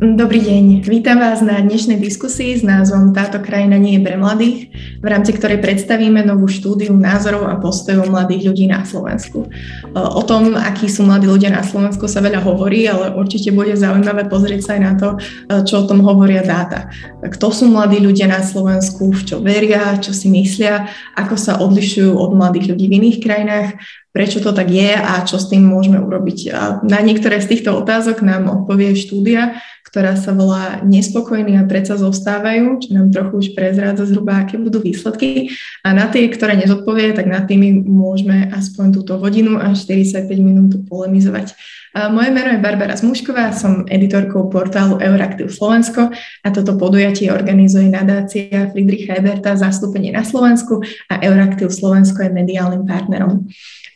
Dobrý deň. Vítam vás na dnešnej diskusii s názvom Táto krajina nie je pre mladých, v rámci ktorej predstavíme novú štúdiu názorov a postojov mladých ľudí na Slovensku. O tom, akí sú mladí ľudia na Slovensku, sa veľa hovorí, ale určite bude zaujímavé pozrieť sa aj na to, čo o tom hovoria dáta. Kto sú mladí ľudia na Slovensku, v čo veria, čo si myslia, ako sa odlišujú od mladých ľudí v iných krajinách, prečo to tak je a čo s tým môžeme urobiť. A na niektoré z týchto otázok nám odpovie štúdia, ktorá sa volá Nespokojní a predsa zostávajú, čo nám trochu už prezrádza zhruba, aké budú výsledky. A na tie, ktoré nezodpovie, tak na tými môžeme aspoň túto hodinu a 45 minút polemizovať. Moje meno je Barbara Zmušková, som editorkou portálu Euraktiv Slovensko a toto podujatie organizuje nadácia Friedricha Eberta zastúpenie na Slovensku a Euraktiv Slovensko je mediálnym partnerom.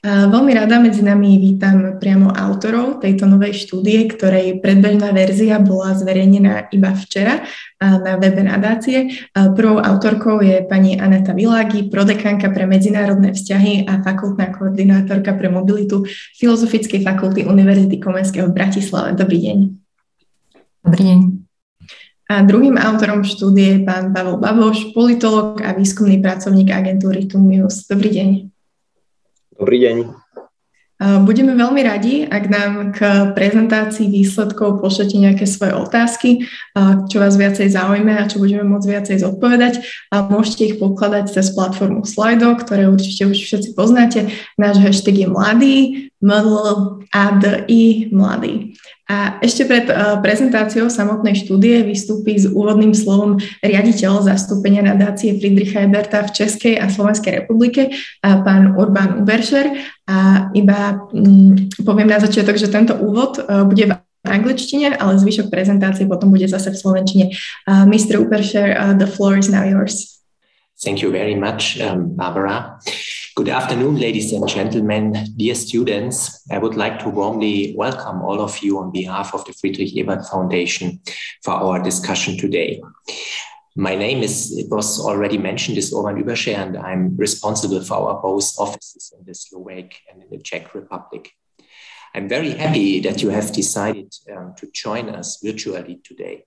Veľmi rada medzi nami vítam priamo autorov tejto novej štúdie, ktorej predbežná verzia bola zverejnená iba včera na webe nadácie. Prvou autorkou je pani Aneta Világi, prodekanka pre medzinárodné vzťahy a fakultná koordinátorka pre mobilitu Filozofickej fakulty Univerzity Komenského v Bratislave. Dobrý deň. Dobrý deň. A druhým autorom štúdie je pán Pavel Baboš, politolog a výskumný pracovník agentúry Tumius. Dobrý deň. Dobrý deň. Budeme veľmi radi, ak nám k prezentácii výsledkov pošlete nejaké svoje otázky, čo vás viacej zaujme a čo budeme môcť viacej zodpovedať. Môžete ich pokladať cez platformu Slido, ktoré určite už všetci poznáte. Náš hashtag je mladý, ML, ADI, mladý. A ešte pred uh, prezentáciou samotnej štúdie vystúpi s úvodným slovom riaditeľ zastúpenia nadácie Friedricha Eberta v Českej a Slovenskej republike, a pán Urbán Uberšer. A iba um, poviem na začiatok, že tento úvod uh, bude v angličtine, ale zvyšok prezentácie potom bude zase v slovenčine. Mr. Uberšer, the floor is now yours. Thank you very much, um, Barbara. Good afternoon, ladies and gentlemen, dear students. I would like to warmly welcome all of you on behalf of the Friedrich Ebert Foundation for our discussion today. My name is, it was already mentioned, is Orban Überscher, and I'm responsible for our both offices in the Slovak and in the Czech Republic. I'm very happy that you have decided um, to join us virtually today.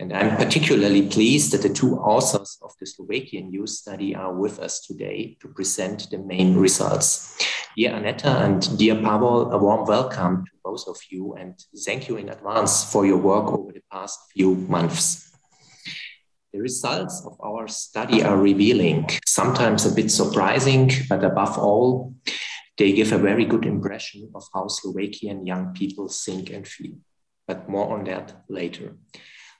And I'm particularly pleased that the two authors of the Slovakian youth study are with us today to present the main results. Dear Aneta and dear Pavel, a warm welcome to both of you and thank you in advance for your work over the past few months. The results of our study are revealing, sometimes a bit surprising, but above all, they give a very good impression of how Slovakian young people think and feel. But more on that later.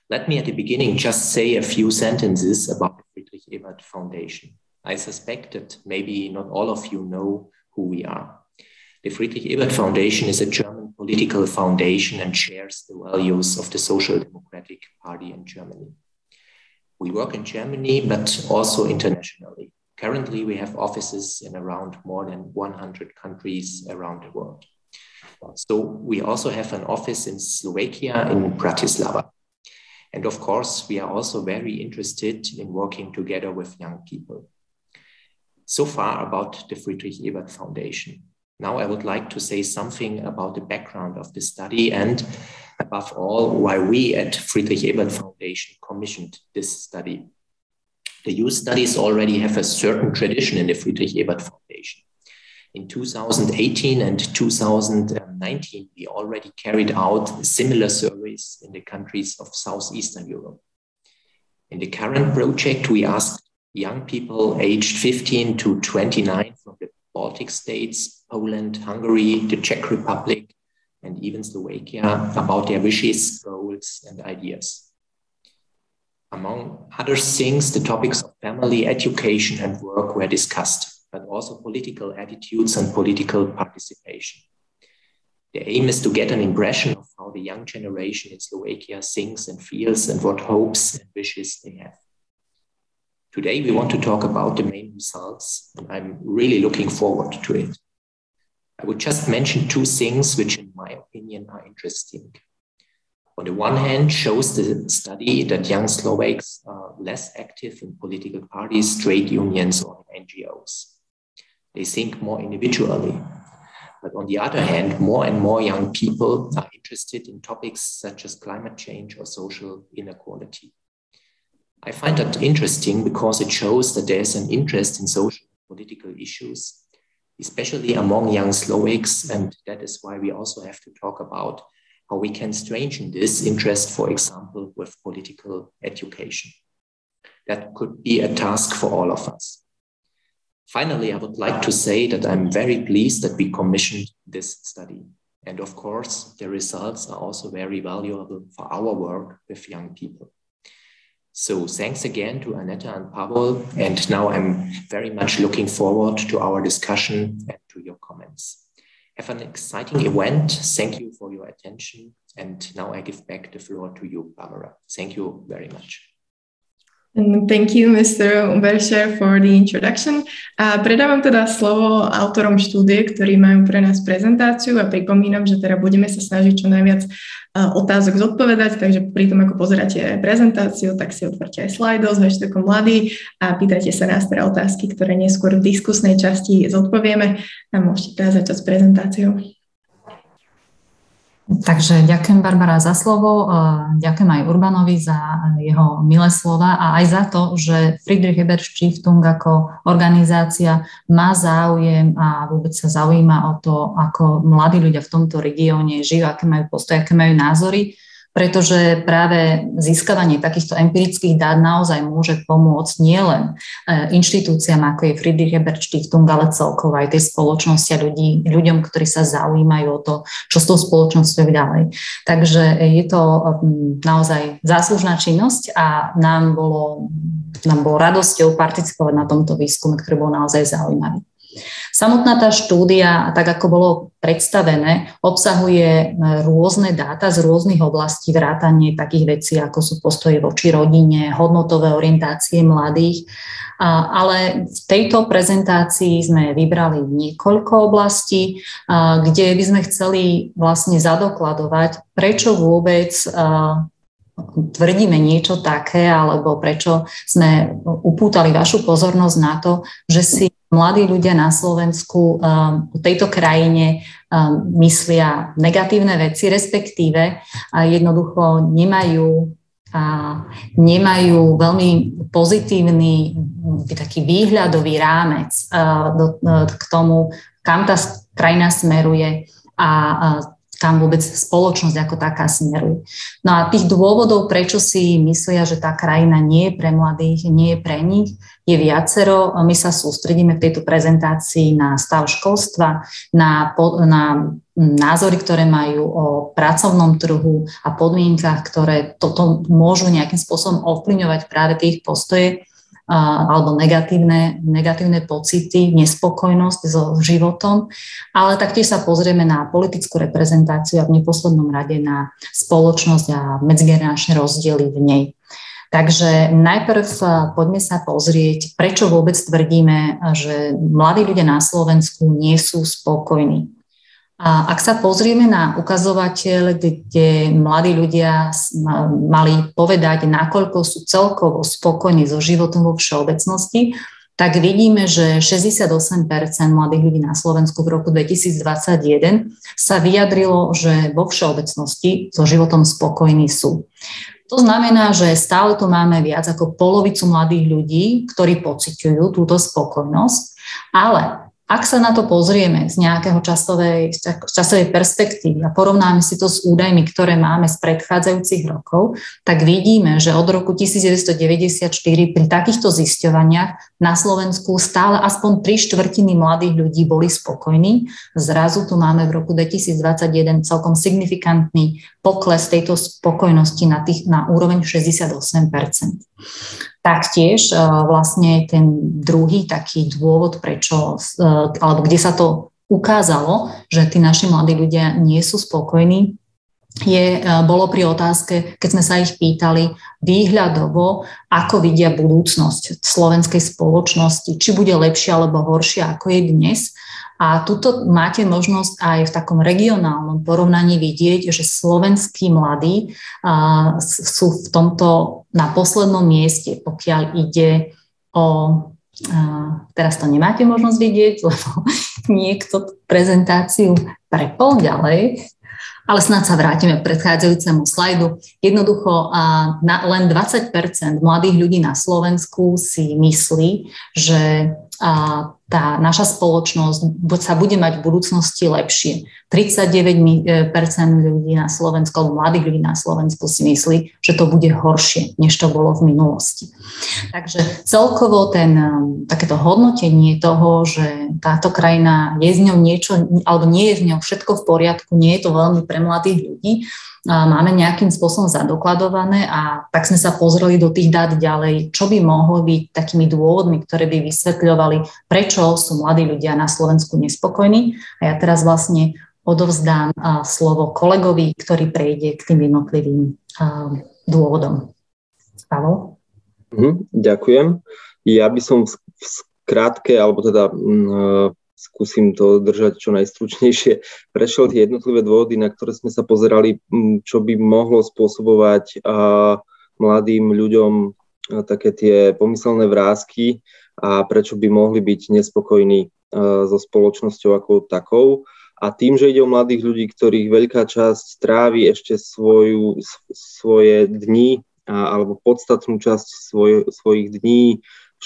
Let me at the beginning just say a few sentences about the Friedrich Ebert Foundation. I suspect that maybe not all of you know who we are. The Friedrich Ebert Foundation is a German political foundation and shares the values of the Social Democratic Party in Germany. We work in Germany, but also internationally. Currently, we have offices in around more than 100 countries around the world. So we also have an office in Slovakia, in Bratislava. And of course, we are also very interested in working together with young people. So far about the Friedrich Ebert Foundation. Now I would like to say something about the background of the study and above all, why we at Friedrich Ebert Foundation commissioned this study. The youth studies already have a certain tradition in the Friedrich Ebert Foundation. In 2018 and 2019, we already carried out similar surveys in the countries of Southeastern Europe. In the current project, we asked young people aged 15 to 29 from the Baltic states, Poland, Hungary, the Czech Republic, and even Slovakia about their wishes, goals, and ideas. Among other things, the topics of family, education, and work were discussed but also political attitudes and political participation. The aim is to get an impression of how the young generation in Slovakia thinks and feels and what hopes and wishes they have. Today, we want to talk about the main results, and I'm really looking forward to it. I would just mention two things which, in my opinion, are interesting. On the one hand, shows the study that young Slovaks are less active in political parties, trade unions, or NGOs. They think more individually. But on the other hand, more and more young people are interested in topics such as climate change or social inequality. I find that interesting because it shows that there's an interest in social political issues, especially among young Slovaks. And that is why we also have to talk about how we can strengthen this interest, for example, with political education. That could be a task for all of us. Finally, I would like to say that I'm very pleased that we commissioned this study. And of course, the results are also very valuable for our work with young people. So thanks again to Aneta and Pavel. And now I'm very much looking forward to our discussion and to your comments. Have an exciting event. Thank you for your attention. And now I give back the floor to you, Barbara. Thank you very much. Thank you, Mr. Umbersher, for the introduction. A predávam teda slovo autorom štúdie, ktorí majú pre nás prezentáciu a pripomínam, že teda budeme sa snažiť čo najviac otázok zodpovedať, takže pri tom, ako pozeráte prezentáciu, tak si otvorte aj slajdo s hashtagom mladý a pýtajte sa nás teda otázky, ktoré neskôr v diskusnej časti zodpovieme a môžete teda začať s prezentáciou. Takže ďakujem Barbara za slovo, ďakujem aj Urbanovi za jeho milé slova a aj za to, že Friedrich Ebert Stiftung ako organizácia má záujem a vôbec sa zaujíma o to, ako mladí ľudia v tomto regióne žijú, aké majú postoje, aké majú názory pretože práve získavanie takýchto empirických dát naozaj môže pomôcť nielen e, inštitúciám, ako je Friedrich Ebert Stiftung, ale celkovo aj tej spoločnosti a ľudí, ľuďom, ktorí sa zaujímajú o to, čo s tou spoločnosťou ďalej. Takže je to naozaj záslužná činnosť a nám bolo, nám bolo radosťou participovať na tomto výskume, ktorý bol naozaj zaujímavý. Samotná tá štúdia, tak ako bolo predstavené, obsahuje e, rôzne dáta z rôznych oblastí, vrátanie takých vecí, ako sú postoje voči rodine, hodnotové orientácie mladých. Ale v tejto prezentácii sme vybrali niekoľko oblastí, kde by sme chceli vlastne zadokladovať, prečo vôbec tvrdíme niečo také, alebo prečo sme upútali vašu pozornosť na to, že si mladí ľudia na Slovensku um, v tejto krajine um, myslia negatívne veci, respektíve jednoducho nemajú a nemajú veľmi pozitívny taký výhľadový rámec do, k tomu, kam tá krajina smeruje. A kam vôbec spoločnosť ako taká smeruje. No a tých dôvodov, prečo si myslia, že tá krajina nie je pre mladých, nie je pre nich, je viacero. My sa sústredíme v tejto prezentácii na stav školstva, na, na názory, ktoré majú o pracovnom trhu a podmienkach, ktoré toto môžu nejakým spôsobom ovplyvňovať práve tých postoje alebo negatívne, negatívne pocity, nespokojnosť so životom, ale taktiež sa pozrieme na politickú reprezentáciu a v neposlednom rade na spoločnosť a medzigeneračné rozdiely v nej. Takže najprv poďme sa pozrieť, prečo vôbec tvrdíme, že mladí ľudia na Slovensku nie sú spokojní. A ak sa pozrieme na ukazovateľ, kde mladí ľudia mali povedať, nakoľko sú celkovo spokojní so životom vo všeobecnosti, tak vidíme, že 68% mladých ľudí na Slovensku v roku 2021 sa vyjadrilo, že vo všeobecnosti so životom spokojní sú. To znamená, že stále tu máme viac ako polovicu mladých ľudí, ktorí pociťujú túto spokojnosť, ale ak sa na to pozrieme z nejakého časovej, časovej perspektívy a porovnáme si to s údajmi, ktoré máme z predchádzajúcich rokov, tak vidíme, že od roku 1994 pri takýchto zisťovaniach na Slovensku stále aspoň tri štvrtiny mladých ľudí boli spokojní. Zrazu tu máme v roku 2021 celkom signifikantný pokles tejto spokojnosti na, tých, na úroveň 68% Taktiež e, vlastne ten druhý taký dôvod, prečo, e, alebo kde sa to ukázalo, že tí naši mladí ľudia nie sú spokojní, je, e, bolo pri otázke, keď sme sa ich pýtali výhľadovo, ako vidia budúcnosť slovenskej spoločnosti, či bude lepšia alebo horšia, ako je dnes. A tuto máte možnosť aj v takom regionálnom porovnaní vidieť, že slovenskí mladí sú v tomto na poslednom mieste, pokiaľ ide o teraz to nemáte možnosť vidieť, lebo niekto prezentáciu prepol ďalej, ale snad sa vrátime k predchádzajúcemu slajdu. Jednoducho len 20% mladých ľudí na Slovensku si myslí, že tá naša spoločnosť sa bude mať v budúcnosti lepšie. 39% ľudí na Slovensku, alebo mladých ľudí na Slovensku si myslí, že to bude horšie, než to bolo v minulosti. Takže celkovo ten, um, takéto hodnotenie toho, že táto krajina je z ňou niečo, alebo nie je z ňou všetko v poriadku, nie je to veľmi pre mladých ľudí, máme nejakým spôsobom zadokladované a tak sme sa pozreli do tých dát ďalej, čo by mohlo byť takými dôvodmi, ktoré by vysvetľovali, prečo sú mladí ľudia na Slovensku nespokojní. A ja teraz vlastne odovzdám slovo kolegovi, ktorý prejde k tým jednotlivým dôvodom. Pavel? Mhm, ďakujem. Ja by som v skrátke, alebo teda skúsim to držať čo najstručnejšie, prešiel tie jednotlivé dôvody, na ktoré sme sa pozerali, čo by mohlo spôsobovať mladým ľuďom také tie pomyselné vrázky a prečo by mohli byť nespokojní so spoločnosťou ako takou. A tým, že ide o mladých ľudí, ktorých veľká časť trávi ešte svoju, svoje dni alebo podstatnú časť svoj, svojich dní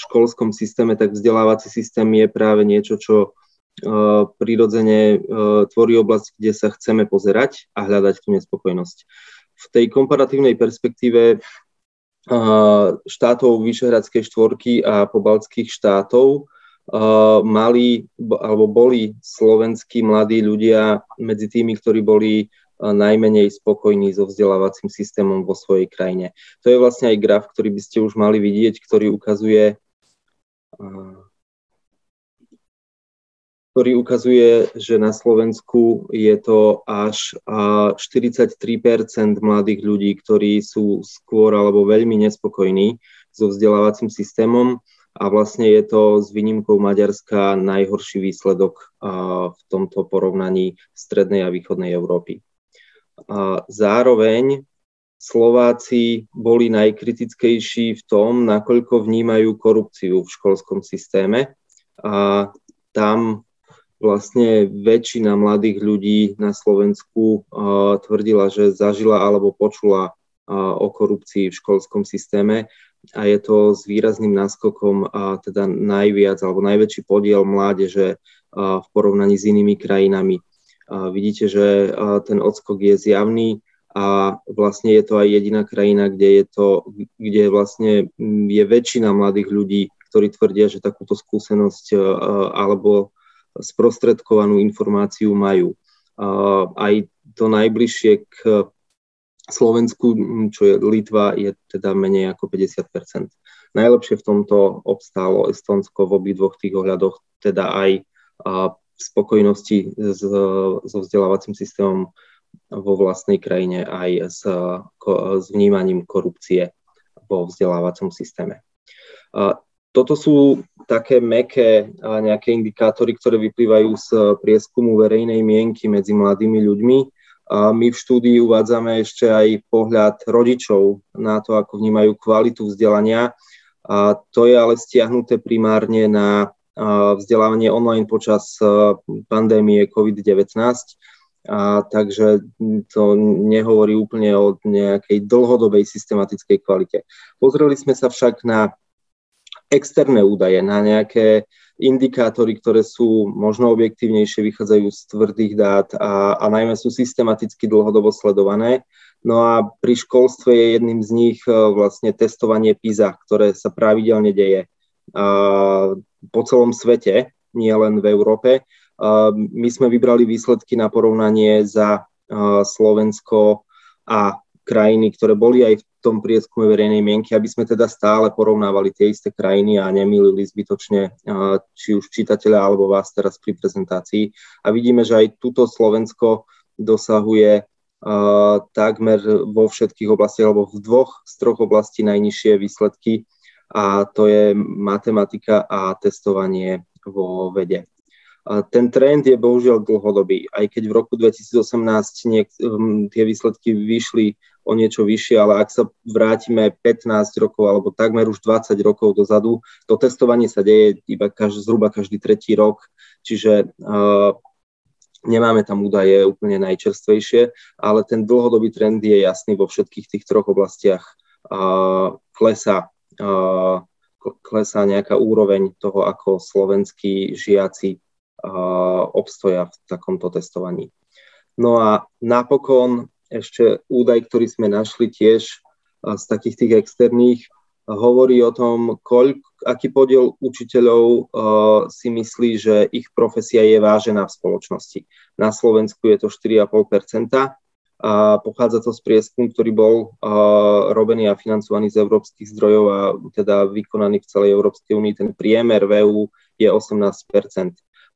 školskom systéme, tak vzdelávací systém je práve niečo, čo Eh, prirodzene eh, tvorí oblasť, kde sa chceme pozerať a hľadať tú nespokojnosť. V tej komparatívnej perspektíve eh, štátov Vyšehradskej štvorky a pobaltských štátov mali alebo boli slovenskí mladí ľudia medzi tými, ktorí boli najmenej spokojní so vzdelávacím systémom vo svojej krajine. To je vlastne aj graf, ktorý by ste už mali vidieť, ktorý ukazuje ktorý ukazuje, že na Slovensku je to až 43% mladých ľudí, ktorí sú skôr alebo veľmi nespokojní so vzdelávacím systémom a vlastne je to s výnimkou Maďarska najhorší výsledok v tomto porovnaní strednej a východnej Európy. Zároveň Slováci boli najkritickejší v tom, nakoľko vnímajú korupciu v školskom systéme. A tam vlastne väčšina mladých ľudí na Slovensku tvrdila, že zažila alebo počula o korupcii v školskom systéme a je to s výrazným náskokom a teda najviac alebo najväčší podiel mládeže v porovnaní s inými krajinami. Vidíte, že ten odskok je zjavný a vlastne je to aj jediná krajina, kde je to, kde vlastne je väčšina mladých ľudí, ktorí tvrdia, že takúto skúsenosť uh, alebo sprostredkovanú informáciu majú. Aj to najbližšie k Slovensku, čo je Litva, je teda menej ako 50% Najlepšie v tomto obstálo Estonsko v obidvoch tých ohľadoch, teda aj v spokojnosti so vzdelávacím systémom vo vlastnej krajine, aj s, s vnímaním korupcie vo vzdelávacom systéme toto sú také meké nejaké indikátory, ktoré vyplývajú z prieskumu verejnej mienky medzi mladými ľuďmi. A my v štúdii uvádzame ešte aj pohľad rodičov na to, ako vnímajú kvalitu vzdelania. A to je ale stiahnuté primárne na vzdelávanie online počas pandémie COVID-19. A takže to nehovorí úplne o nejakej dlhodobej systematickej kvalite. Pozreli sme sa však na externé údaje, na nejaké indikátory, ktoré sú možno objektívnejšie, vychádzajú z tvrdých dát a, a najmä sú systematicky dlhodobo sledované. No a pri školstve je jedným z nich e, vlastne testovanie PISA, ktoré sa pravidelne deje po celom svete, nie len v Európe. My sme vybrali výsledky na porovnanie za Slovensko a krajiny, ktoré boli aj v tom prieskume verejnej mienky, aby sme teda stále porovnávali tie isté krajiny a nemýlili zbytočne či už čitateľa alebo vás teraz pri prezentácii. A vidíme, že aj túto Slovensko dosahuje takmer vo všetkých oblastiach alebo v dvoch z troch oblastí najnižšie výsledky a to je matematika a testovanie vo vede. Ten trend je bohužiaľ dlhodobý, aj keď v roku 2018 niek- tie výsledky vyšli o niečo vyššie, ale ak sa vrátime 15 rokov alebo takmer už 20 rokov dozadu, to testovanie sa deje iba každý, zhruba každý tretí rok, čiže nemáme tam údaje úplne najčerstvejšie, ale ten dlhodobý trend je jasný vo všetkých tých troch oblastiach. Klesa, klesá nejaká úroveň toho, ako slovenskí žiaci obstoja v takomto testovaní. No a napokon ešte údaj, ktorý sme našli tiež z takých tých externých, hovorí o tom, koľk, aký podiel učiteľov uh, si myslí, že ich profesia je vážená v spoločnosti. Na Slovensku je to 4,5 a pochádza to z prieskum, ktorý bol uh, robený a financovaný z európskych zdrojov a teda vykonaný v celej Európskej únii. Ten priemer VU je 18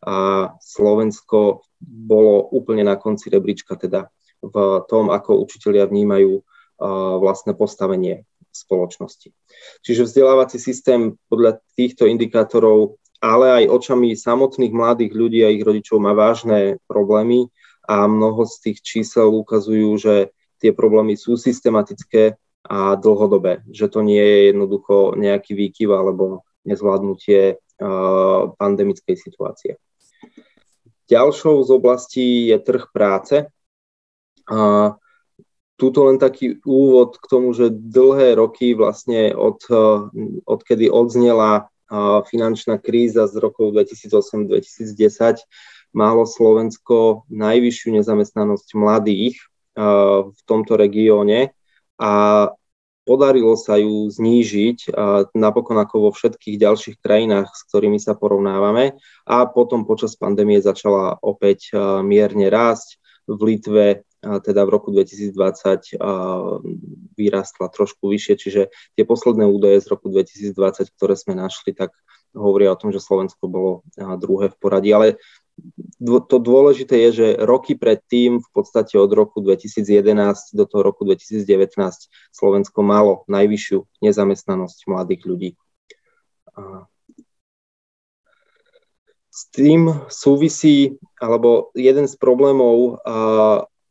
a Slovensko bolo úplne na konci rebríčka teda v tom, ako učitelia vnímajú vlastné postavenie spoločnosti. Čiže vzdelávací systém podľa týchto indikátorov, ale aj očami samotných mladých ľudí a ich rodičov má vážne problémy a mnoho z tých čísel ukazujú, že tie problémy sú systematické a dlhodobé, že to nie je jednoducho nejaký výkyv alebo nezvládnutie pandemickej situácie. Ďalšou z oblastí je trh práce. Uh, Tuto len taký úvod k tomu, že dlhé roky vlastne od, eh, odkedy odznela eh, finančná kríza z rokov 2008-2010 malo Slovensko najvyššiu nezamestnanosť mladých eh, v tomto regióne a podarilo sa ju znížiť napokon ako vo všetkých ďalších krajinách, s ktorými sa porovnávame. A potom počas pandémie začala opäť mierne rásť. V Litve teda v roku 2020 vyrastla trošku vyššie, čiže tie posledné údaje z roku 2020, ktoré sme našli, tak hovoria o tom, že Slovensko bolo druhé v poradí, ale to dôležité je, že roky predtým, v podstate od roku 2011 do toho roku 2019, Slovensko malo najvyššiu nezamestnanosť mladých ľudí. S tým súvisí, alebo jeden z problémov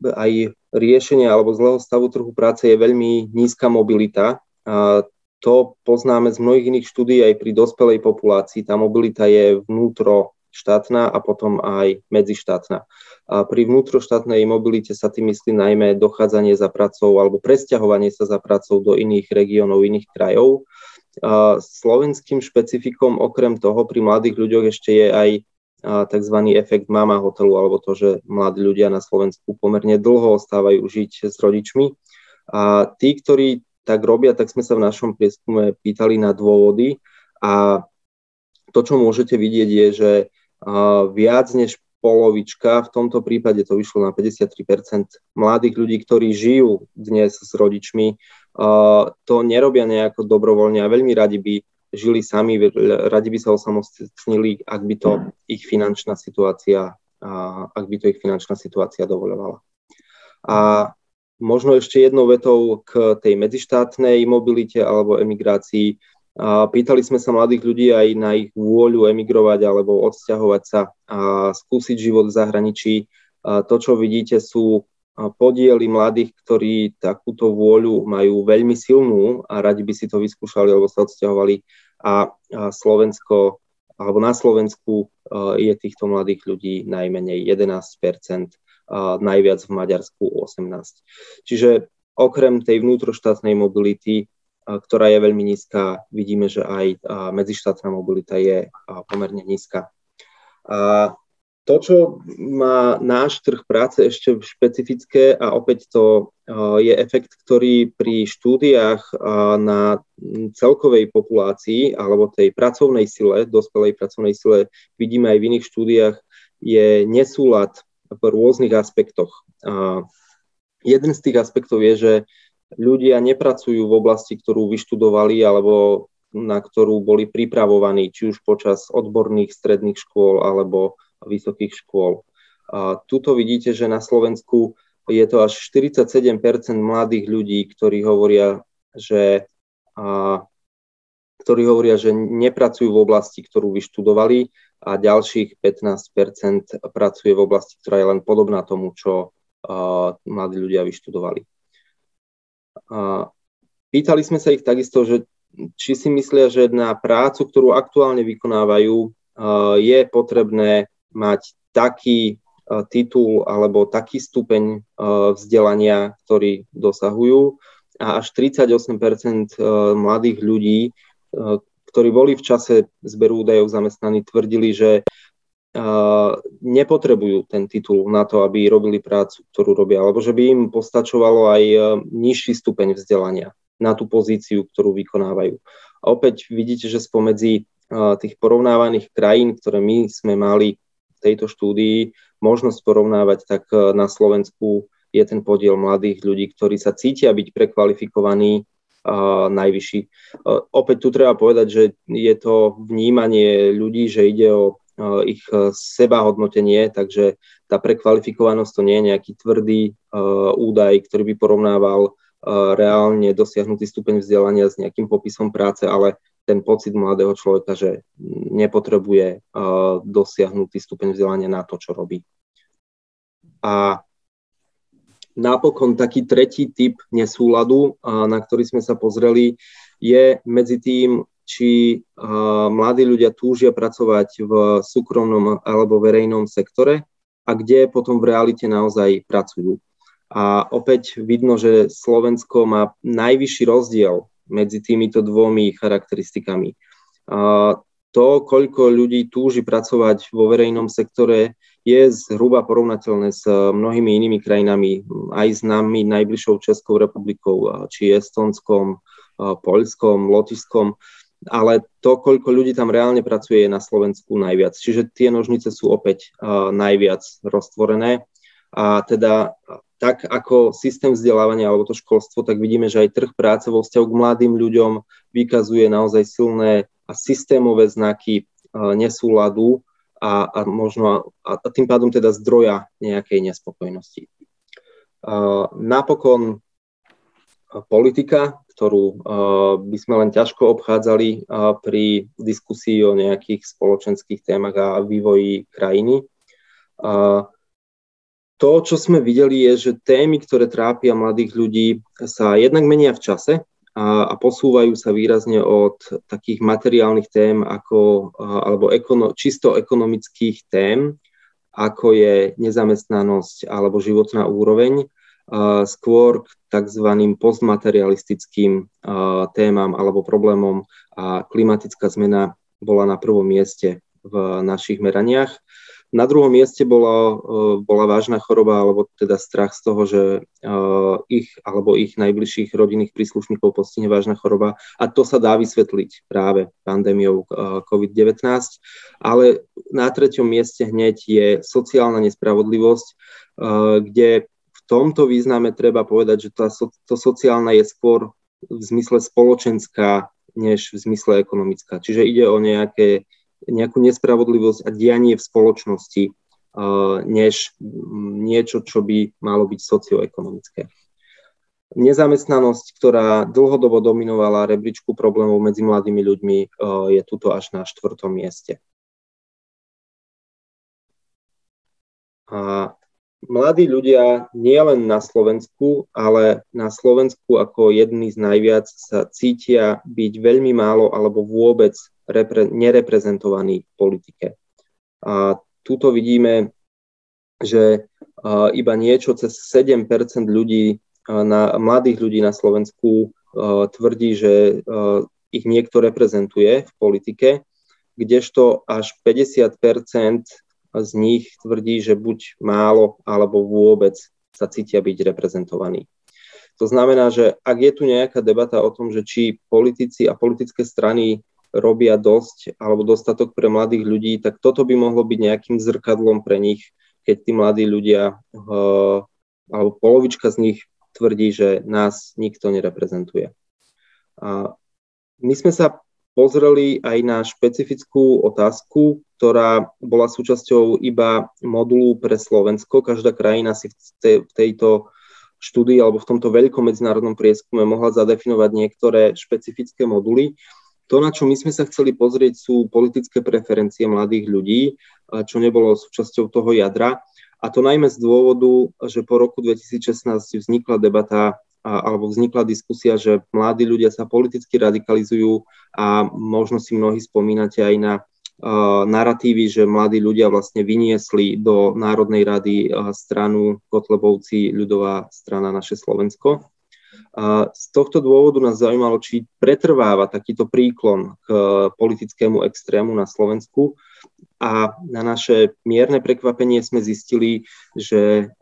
aj riešenia alebo zlého stavu trhu práce je veľmi nízka mobilita. To poznáme z mnohých iných štúdí aj pri dospelej populácii. Tá mobilita je vnútro štátna a potom aj medzištátna. A pri vnútroštátnej mobilite sa tým myslí najmä dochádzanie za pracou alebo presťahovanie sa za pracou do iných regiónov, iných krajov. A slovenským špecifikom okrem toho pri mladých ľuďoch ešte je aj tzv. efekt mama hotelu, alebo to, že mladí ľudia na Slovensku pomerne dlho ostávajú žiť s rodičmi. A tí, ktorí tak robia, tak sme sa v našom prieskume pýtali na dôvody a to, čo môžete vidieť, je, že viac než polovička, v tomto prípade to vyšlo na 53% mladých ľudí, ktorí žijú dnes s rodičmi, to nerobia nejako dobrovoľne a veľmi radi by žili sami, radi by sa osamostnili, ak by to ich finančná situácia, ak by to ich finančná situácia dovoľovala. A možno ešte jednou vetou k tej medzištátnej mobilite alebo emigrácii. Pýtali sme sa mladých ľudí aj na ich vôľu emigrovať alebo odsťahovať sa a skúsiť život v zahraničí. To, čo vidíte, sú podiely mladých, ktorí takúto vôľu majú veľmi silnú a radi by si to vyskúšali alebo sa odsťahovali a Slovensko alebo na Slovensku je týchto mladých ľudí najmenej 11% najviac v Maďarsku 18 Čiže okrem tej vnútroštátnej mobility, ktorá je veľmi nízka, vidíme, že aj medzištátna mobilita je pomerne nízka. A to, čo má náš trh práce ešte špecifické a opäť to je efekt, ktorý pri štúdiách na celkovej populácii alebo tej pracovnej sile, dospelej pracovnej sile vidíme aj v iných štúdiách, je nesúlad v rôznych aspektoch. Jeden z tých aspektov je, že ľudia nepracujú v oblasti, ktorú vyštudovali alebo na ktorú boli pripravovaní, či už počas odborných stredných škôl alebo vysokých škôl. A tuto vidíte, že na Slovensku je to až 47% mladých ľudí, ktorí hovoria, že, a, ktorí hovoria, že nepracujú v oblasti, ktorú vyštudovali a ďalších 15% pracuje v oblasti, ktorá je len podobná tomu, čo a, mladí ľudia vyštudovali. A, pýtali sme sa ich takisto, že či si myslia, že na prácu, ktorú aktuálne vykonávajú, je potrebné mať taký titul alebo taký stupeň vzdelania, ktorý dosahujú. A až 38% mladých ľudí, ktorí boli v čase zberu údajov zamestnaní, tvrdili, že nepotrebujú ten titul na to, aby robili prácu, ktorú robia, alebo že by im postačovalo aj nižší stupeň vzdelania na tú pozíciu, ktorú vykonávajú. A opäť vidíte, že spomedzi tých porovnávaných krajín, ktoré my sme mali v tejto štúdii možnosť porovnávať, tak na Slovensku je ten podiel mladých ľudí, ktorí sa cítia byť prekvalifikovaní najvyšší. Opäť tu treba povedať, že je to vnímanie ľudí, že ide o ich sebahodnotenie, takže tá prekvalifikovanosť to nie je nejaký tvrdý údaj, ktorý by porovnával reálne dosiahnutý stupeň vzdelania s nejakým popisom práce, ale ten pocit mladého človeka, že nepotrebuje dosiahnutý stupeň vzdelania na to, čo robí. A napokon taký tretí typ nesúladu, na ktorý sme sa pozreli, je medzi tým, či mladí ľudia túžia pracovať v súkromnom alebo verejnom sektore a kde potom v realite naozaj pracujú. A opäť vidno, že Slovensko má najvyšší rozdiel medzi týmito dvomi charakteristikami. To, koľko ľudí túži pracovať vo verejnom sektore, je zhruba porovnateľné s mnohými inými krajinami, aj s nami najbližšou Českou republikou, či Estonskom, Poľskom, Lotyšskom, ale to, koľko ľudí tam reálne pracuje, je na Slovensku najviac. Čiže tie nožnice sú opäť najviac roztvorené. A teda tak ako systém vzdelávania alebo to školstvo, tak vidíme, že aj trh práce vo vzťahu k mladým ľuďom vykazuje naozaj silné a systémové znaky e, nesúladu a, a možno a, a tým pádom teda zdroja nejakej nespokojnosti. Uh, napokon politika, ktorú uh, by sme len ťažko obchádzali uh, pri diskusii o nejakých spoločenských témach a vývoji krajiny. Uh, to, čo sme videli, je, že témy, ktoré trápia mladých ľudí, sa jednak menia v čase a posúvajú sa výrazne od takých materiálnych tém ako, alebo ekono, čisto ekonomických tém, ako je nezamestnanosť alebo životná úroveň, skôr k tzv. postmaterialistickým témam alebo problémom a klimatická zmena bola na prvom mieste v našich meraniach. Na druhom mieste bola, e, bola vážna choroba, alebo teda strach z toho, že e, ich alebo ich najbližších rodinných príslušníkov postihne vážna choroba. A to sa dá vysvetliť práve pandémiou e, COVID-19. Ale na treťom mieste hneď je sociálna nespravodlivosť, kde tomto význame treba povedať, že tá, to sociálna je skôr v zmysle spoločenská, než v zmysle ekonomická. Čiže ide o nejaké nejakú nespravodlivosť a dianie v spoločnosti, než niečo, čo by malo byť socioekonomické. Nezamestnanosť, ktorá dlhodobo dominovala rebríčku problémov medzi mladými ľuďmi, je tuto až na štvrtom mieste. A mladí ľudia nielen na Slovensku, ale na Slovensku ako jedný z najviac sa cítia byť veľmi málo alebo vôbec repre, nereprezentovaní v politike. A tuto vidíme, že iba niečo cez 7% ľudí, na, mladých ľudí na Slovensku tvrdí, že ich niekto reprezentuje v politike, kdežto až 50 z nich tvrdí, že buď málo alebo vôbec sa cítia byť reprezentovaní. To znamená, že ak je tu nejaká debata o tom, že či politici a politické strany robia dosť alebo dostatok pre mladých ľudí, tak toto by mohlo byť nejakým zrkadlom pre nich, keď tí mladí ľudia uh, alebo polovička z nich tvrdí, že nás nikto nereprezentuje. A my sme sa pozreli aj na špecifickú otázku, ktorá bola súčasťou iba modulu pre Slovensko. Každá krajina si v, tej, v tejto štúdii alebo v tomto veľkom medzinárodnom prieskume mohla zadefinovať niektoré špecifické moduly. To, na čo my sme sa chceli pozrieť, sú politické preferencie mladých ľudí, čo nebolo súčasťou toho jadra. A to najmä z dôvodu, že po roku 2016 vznikla debata alebo vznikla diskusia, že mladí ľudia sa politicky radikalizujú a možno si mnohí spomínate aj na narratívy, že mladí ľudia vlastne vyniesli do Národnej rady stranu Kotlebovci, ľudová strana naše Slovensko. A z tohto dôvodu nás zaujímalo, či pretrváva takýto príklon k politickému extrému na Slovensku. A na naše mierne prekvapenie sme zistili, že,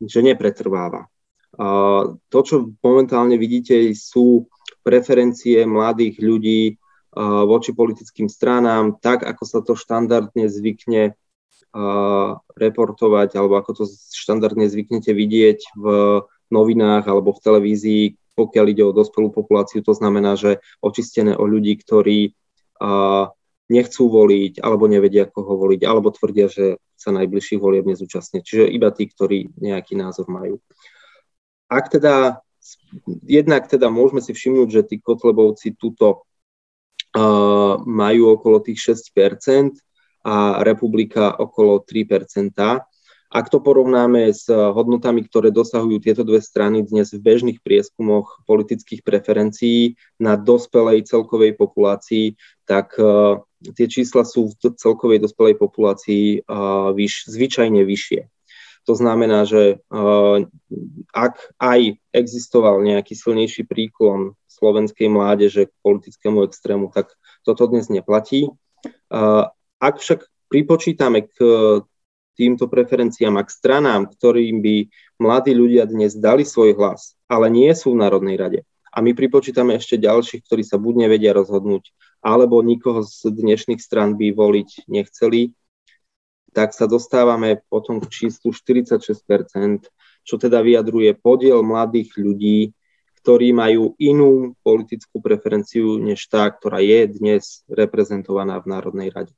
že nepretrváva. To, čo momentálne vidíte, sú preferencie mladých ľudí voči politickým stranám, tak ako sa to štandardne zvykne reportovať, alebo ako to štandardne zvyknete vidieť v novinách alebo v televízii, pokiaľ ide o dospelú populáciu, to znamená, že očistené o ľudí, ktorí nechcú voliť, alebo nevedia, koho voliť, alebo tvrdia, že sa najbližších volieb nezúčastnia. Čiže iba tí, ktorí nejaký názor majú. Ak teda, jednak teda môžeme si všimnúť, že tí Kotlebovci túto uh, majú okolo tých 6% a republika okolo 3%. Ak to porovnáme s hodnotami, ktoré dosahujú tieto dve strany dnes v bežných prieskumoch politických preferencií na dospelej celkovej populácii, tak uh, tie čísla sú v celkovej dospelej populácii uh, vyš, zvyčajne vyššie. To znamená, že uh, ak aj existoval nejaký silnejší príklon slovenskej mládeže k politickému extrému, tak toto dnes neplatí. Uh, ak však pripočítame k týmto preferenciám a k stranám, ktorým by mladí ľudia dnes dali svoj hlas, ale nie sú v Národnej rade, a my pripočítame ešte ďalších, ktorí sa buď nevedia rozhodnúť, alebo nikoho z dnešných stran by voliť nechceli, tak sa dostávame potom k číslu 46%, čo teda vyjadruje podiel mladých ľudí, ktorí majú inú politickú preferenciu než tá, ktorá je dnes reprezentovaná v Národnej rade.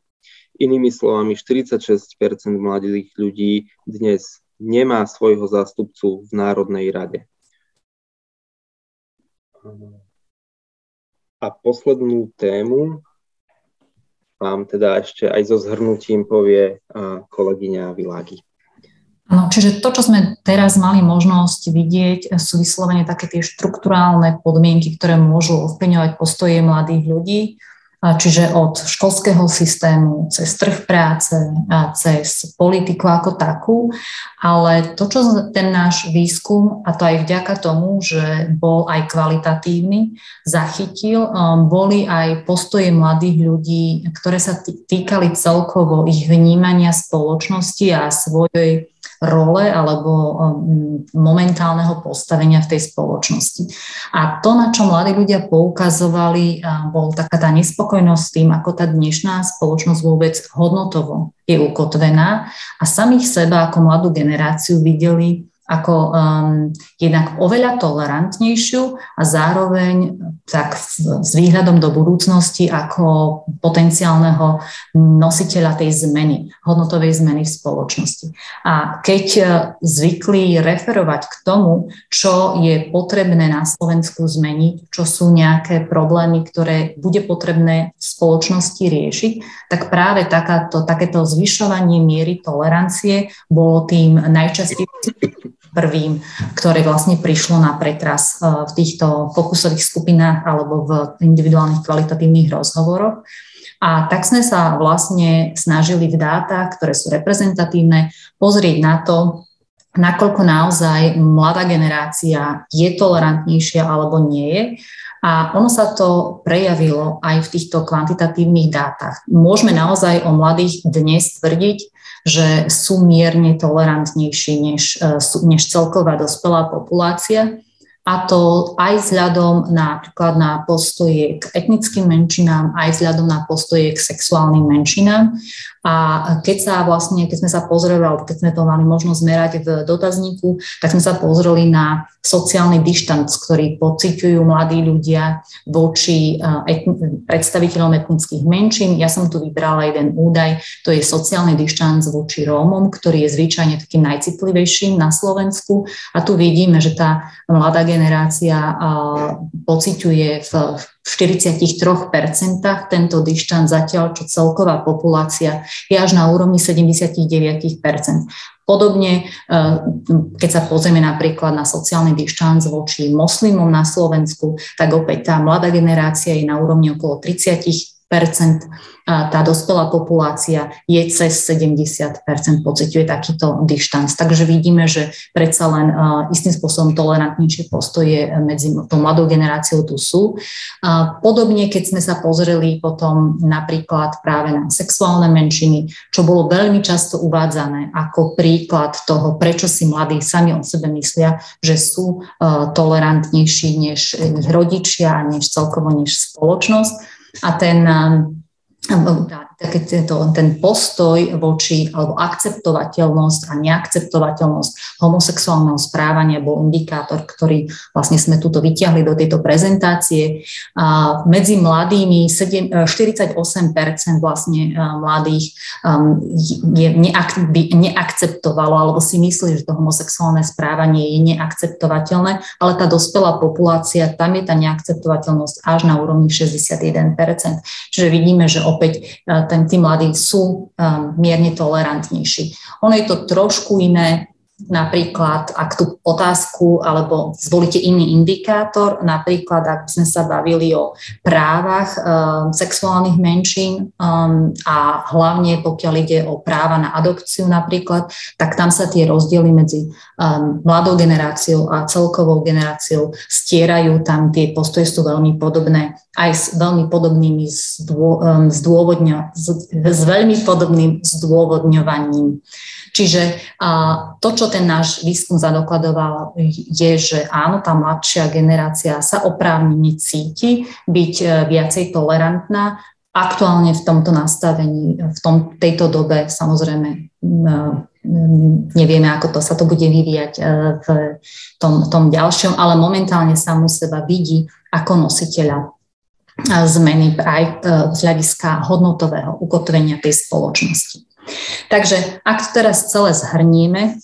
Inými slovami, 46% mladých ľudí dnes nemá svojho zástupcu v Národnej rade. A poslednú tému vám teda ešte aj so zhrnutím povie kolegyňa Világi. No, čiže to, čo sme teraz mali možnosť vidieť, sú vyslovene také tie štruktúrálne podmienky, ktoré môžu ovplyvňovať postoje mladých ľudí čiže od školského systému, cez trh práce a cez politiku ako takú. Ale to, čo ten náš výskum, a to aj vďaka tomu, že bol aj kvalitatívny, zachytil, um, boli aj postoje mladých ľudí, ktoré sa týkali celkovo ich vnímania spoločnosti a svojej role alebo um, momentálneho postavenia v tej spoločnosti. A to, na čo mladí ľudia poukazovali, bol taká tá nespokojnosť s tým, ako tá dnešná spoločnosť vôbec hodnotovo je ukotvená a samých seba ako mladú generáciu videli ako um, jednak oveľa tolerantnejšiu a zároveň tak s výhľadom do budúcnosti ako potenciálneho nositeľa tej zmeny, hodnotovej zmeny v spoločnosti. A keď uh, zvykli referovať k tomu, čo je potrebné na Slovensku zmeniť, čo sú nejaké problémy, ktoré bude potrebné v spoločnosti riešiť, tak práve takáto, takéto zvyšovanie miery tolerancie bolo tým najčastejším prvým, ktoré vlastne prišlo na pretras e, v týchto fokusových skupinách alebo v individuálnych kvalitatívnych rozhovoroch. A tak sme sa vlastne snažili v dátach, ktoré sú reprezentatívne, pozrieť na to, nakoľko naozaj mladá generácia je tolerantnejšia alebo nie je. A ono sa to prejavilo aj v týchto kvantitatívnych dátach. Môžeme naozaj o mladých dnes tvrdiť, že sú mierne tolerantnejší než, e, než celková dospelá populácia. A to aj vzhľadom napríklad na postoje k etnickým menšinám, aj vzhľadom na postoje k sexuálnym menšinám. A keď sa vlastne, keď sme sa pozreli, alebo keď sme to mali možnosť merať v dotazníku, tak sme sa pozreli na sociálny dištanc, ktorý pociťujú mladí ľudia voči eh, etn- predstaviteľom etnických menšín. Ja som tu vybrala jeden údaj, to je sociálny dištanc voči Rómom, ktorý je zvyčajne takým najcitlivejším na Slovensku. A tu vidíme, že tá mladá generácia eh, pociťuje v 43% tento dištanc, zatiaľ čo celková populácia je až na úrovni 79%. Podobne, eh, keď sa pozrieme napríklad na sociálny dištanc voči moslimom na Slovensku, tak opäť tá mladá generácia je na úrovni okolo 30 tá dospelá populácia je cez 70 pociťuje takýto dištanc. Takže vidíme, že predsa len istým spôsobom tolerantnejšie postoje medzi tou mladou generáciou tu sú. Podobne, keď sme sa pozreli potom napríklad práve na sexuálne menšiny, čo bolo veľmi často uvádzané ako príklad toho, prečo si mladí sami o sebe myslia, že sú tolerantnejší než ich rodičia, než celkovo než spoločnosť a ten tento, ten postoj voči alebo akceptovateľnosť a neakceptovateľnosť homosexuálneho správania bol indikátor, ktorý vlastne sme tuto vyťahli do tejto prezentácie. A medzi mladými 7, 48% vlastne mladých um, je, neak, by neakceptovalo alebo si myslí, že to homosexuálne správanie je neakceptovateľné, ale tá dospelá populácia, tam je tá neakceptovateľnosť až na úrovni 61%. Čiže vidíme, že opäť ten, tí mladí sú um, mierne tolerantnejší. Ono je to trošku iné Napríklad, ak tú otázku alebo zvolíte iný indikátor, napríklad ak sme sa bavili o právach um, sexuálnych menšín um, a hlavne pokiaľ ide o práva na adopciu napríklad, tak tam sa tie rozdiely medzi um, mladou generáciou a celkovou generáciou stierajú, tam tie postoje sú veľmi podobné, aj s veľmi podobnými zdô, um, s, s veľmi podobným zdôvodňovaním. Čiže to, čo ten náš výskum zadokladoval, je, že áno, tá mladšia generácia sa oprávnene cíti byť e, viacej tolerantná. Aktuálne v tomto nastavení, v tom, tejto dobe samozrejme nevieme, ako to sa to bude vyvíjať e, v tom, tom ďalšom, ale momentálne mu seba vidí ako nositeľa zmeny aj z hľadiska hodnotového ukotvenia tej spoločnosti. Takže ak to teraz celé zhrnieme,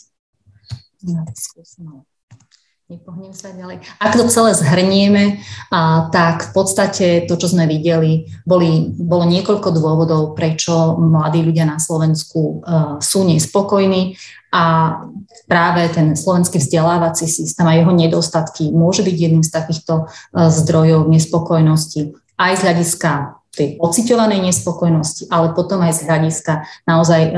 nepohnem sa ďalej. Ak to celé zhrnieme, a, tak v podstate to, čo sme videli, boli, bolo niekoľko dôvodov, prečo mladí ľudia na Slovensku a, sú nespokojní a práve ten slovenský vzdelávací systém a jeho nedostatky môže byť jedným z takýchto zdrojov nespokojnosti aj z hľadiska tej pociťovanej nespokojnosti, ale potom aj z hľadiska naozaj um,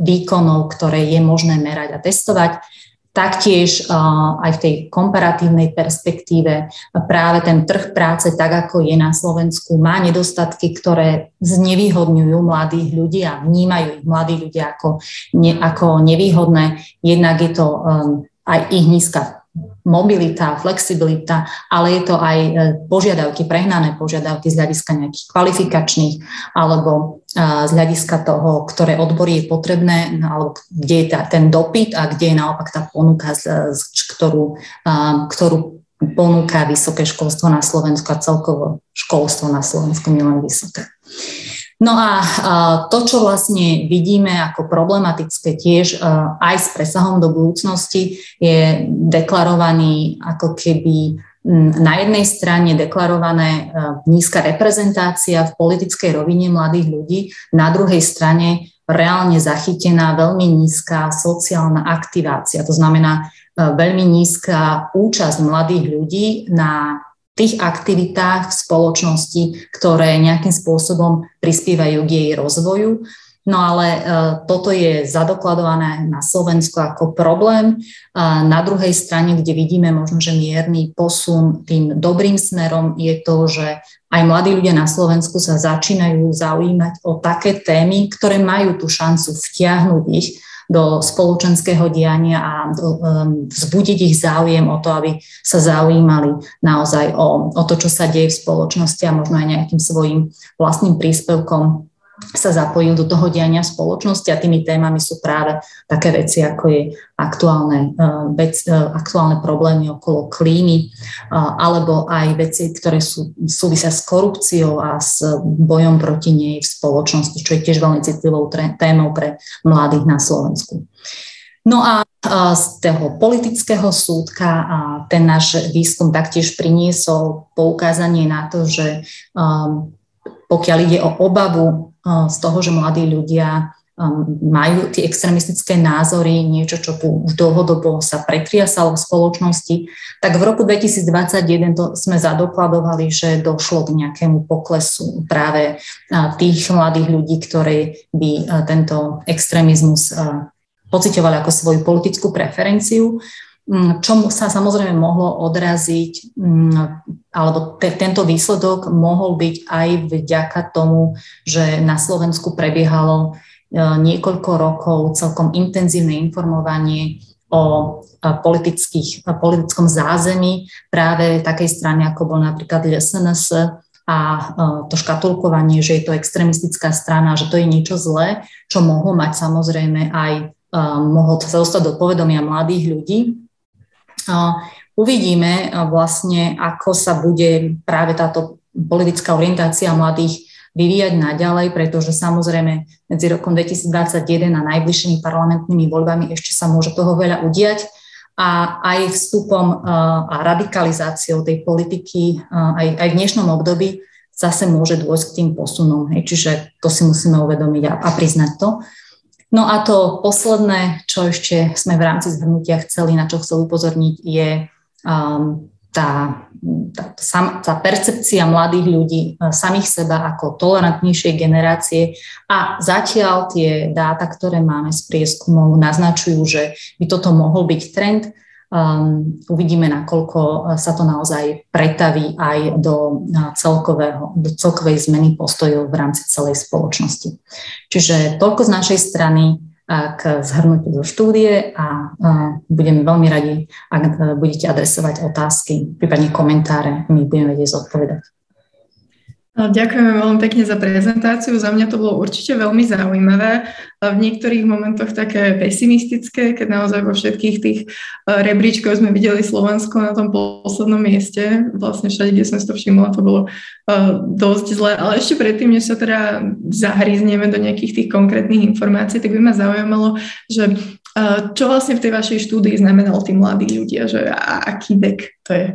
výkonov, ktoré je možné merať a testovať. Taktiež uh, aj v tej komparatívnej perspektíve práve ten trh práce, tak ako je na Slovensku, má nedostatky, ktoré znevýhodňujú mladých ľudí a vnímajú ich mladí ľudia ako, ne, ako nevýhodné. Jednak je to um, aj ich nízka mobilita, flexibilita, ale je to aj požiadavky, prehnané požiadavky z hľadiska nejakých kvalifikačných alebo z hľadiska toho, ktoré odbory je potrebné, no, alebo kde je tá, ten dopyt a kde je naopak tá ponuka, ktorú, e, ktorú ponúka vysoké školstvo na Slovensku a celkovo školstvo na Slovensku, nielen vysoké. No a to, čo vlastne vidíme ako problematické tiež aj s presahom do budúcnosti, je deklarovaný ako keby na jednej strane deklarované nízka reprezentácia v politickej rovine mladých ľudí, na druhej strane reálne zachytená veľmi nízka sociálna aktivácia. To znamená veľmi nízka účasť mladých ľudí na tých aktivitách v spoločnosti, ktoré nejakým spôsobom prispievajú k jej rozvoju. No ale e, toto je zadokladované na Slovensku ako problém. Na druhej strane, kde vidíme možno, že mierny posun tým dobrým smerom, je to, že aj mladí ľudia na Slovensku sa začínajú zaujímať o také témy, ktoré majú tú šancu vtiahnuť ich do spoločenského diania a um, vzbudiť ich záujem o to, aby sa zaujímali naozaj o, o to, čo sa deje v spoločnosti a možno aj nejakým svojim vlastným príspevkom sa zapojú do toho diania spoločnosti a tými témami sú práve také veci, ako je aktuálne, uh, vec, uh, aktuálne problémy okolo klímy uh, alebo aj veci, ktoré sú, súvisia s korupciou a s bojom proti nej v spoločnosti, čo je tiež veľmi citlivou témou pre mladých na Slovensku. No a z toho politického súdka ten náš výskum taktiež priniesol poukázanie na to, že pokiaľ ide o obavu z toho, že mladí ľudia um, majú tie extremistické názory, niečo, čo tu už dlhodobo sa pretriasalo v spoločnosti, tak v roku 2021 to sme zadokladovali, že došlo k nejakému poklesu práve tých mladých ľudí, ktorí by tento extrémizmus pocitovali ako svoju politickú preferenciu. Mm, čo sa samozrejme mohlo odraziť, mm, alebo te, tento výsledok mohol byť aj vďaka tomu, že na Slovensku prebiehalo e, niekoľko rokov celkom intenzívne informovanie o e, politických, politickom zázemí práve takej strany, ako bol napríklad SNS a e, to škatulkovanie, že je to extremistická strana, že to je niečo zlé, čo mohlo mať samozrejme aj mohol sa dostať do povedomia mladých ľudí, Uvidíme vlastne, ako sa bude práve táto politická orientácia mladých vyvíjať naďalej, pretože samozrejme medzi rokom 2021 a najbližšími parlamentnými voľbami ešte sa môže toho veľa udiať a aj vstupom a radikalizáciou tej politiky aj, aj v dnešnom období zase môže dôjsť k tým posunom. Hej. Čiže to si musíme uvedomiť a, a priznať to. No a to posledné, čo ešte sme v rámci zhrnutia chceli, na čo chcel upozorniť, je um, tá, tá, tá percepcia mladých ľudí, e, samých seba ako tolerantnejšej generácie a zatiaľ tie dáta, ktoré máme z prieskumov, naznačujú, že by toto mohol byť trend. Um, uvidíme, nakoľko e, sa to naozaj pretaví aj do, e, celkového, do celkovej zmeny postojov v rámci celej spoločnosti. Čiže toľko z našej strany k zhrnutiu zo štúdie a budeme veľmi radi, ak budete adresovať otázky, prípadne komentáre, my budeme vedieť zodpovedať. Ďakujeme veľmi pekne za prezentáciu. Za mňa to bolo určite veľmi zaujímavé. V niektorých momentoch také pesimistické, keď naozaj vo všetkých tých eh, rebríčkoch sme videli Slovensko na tom poslednom mieste. Vlastne všade, kde som si to všimla, to bolo eh, dosť zlé. Ale ešte predtým, než sa teda zahrízneme do nejakých tých konkrétnych informácií, tak by ma zaujímalo, že eh, čo vlastne v tej vašej štúdii znamenal tí mladí ľudia, že aký vek to je?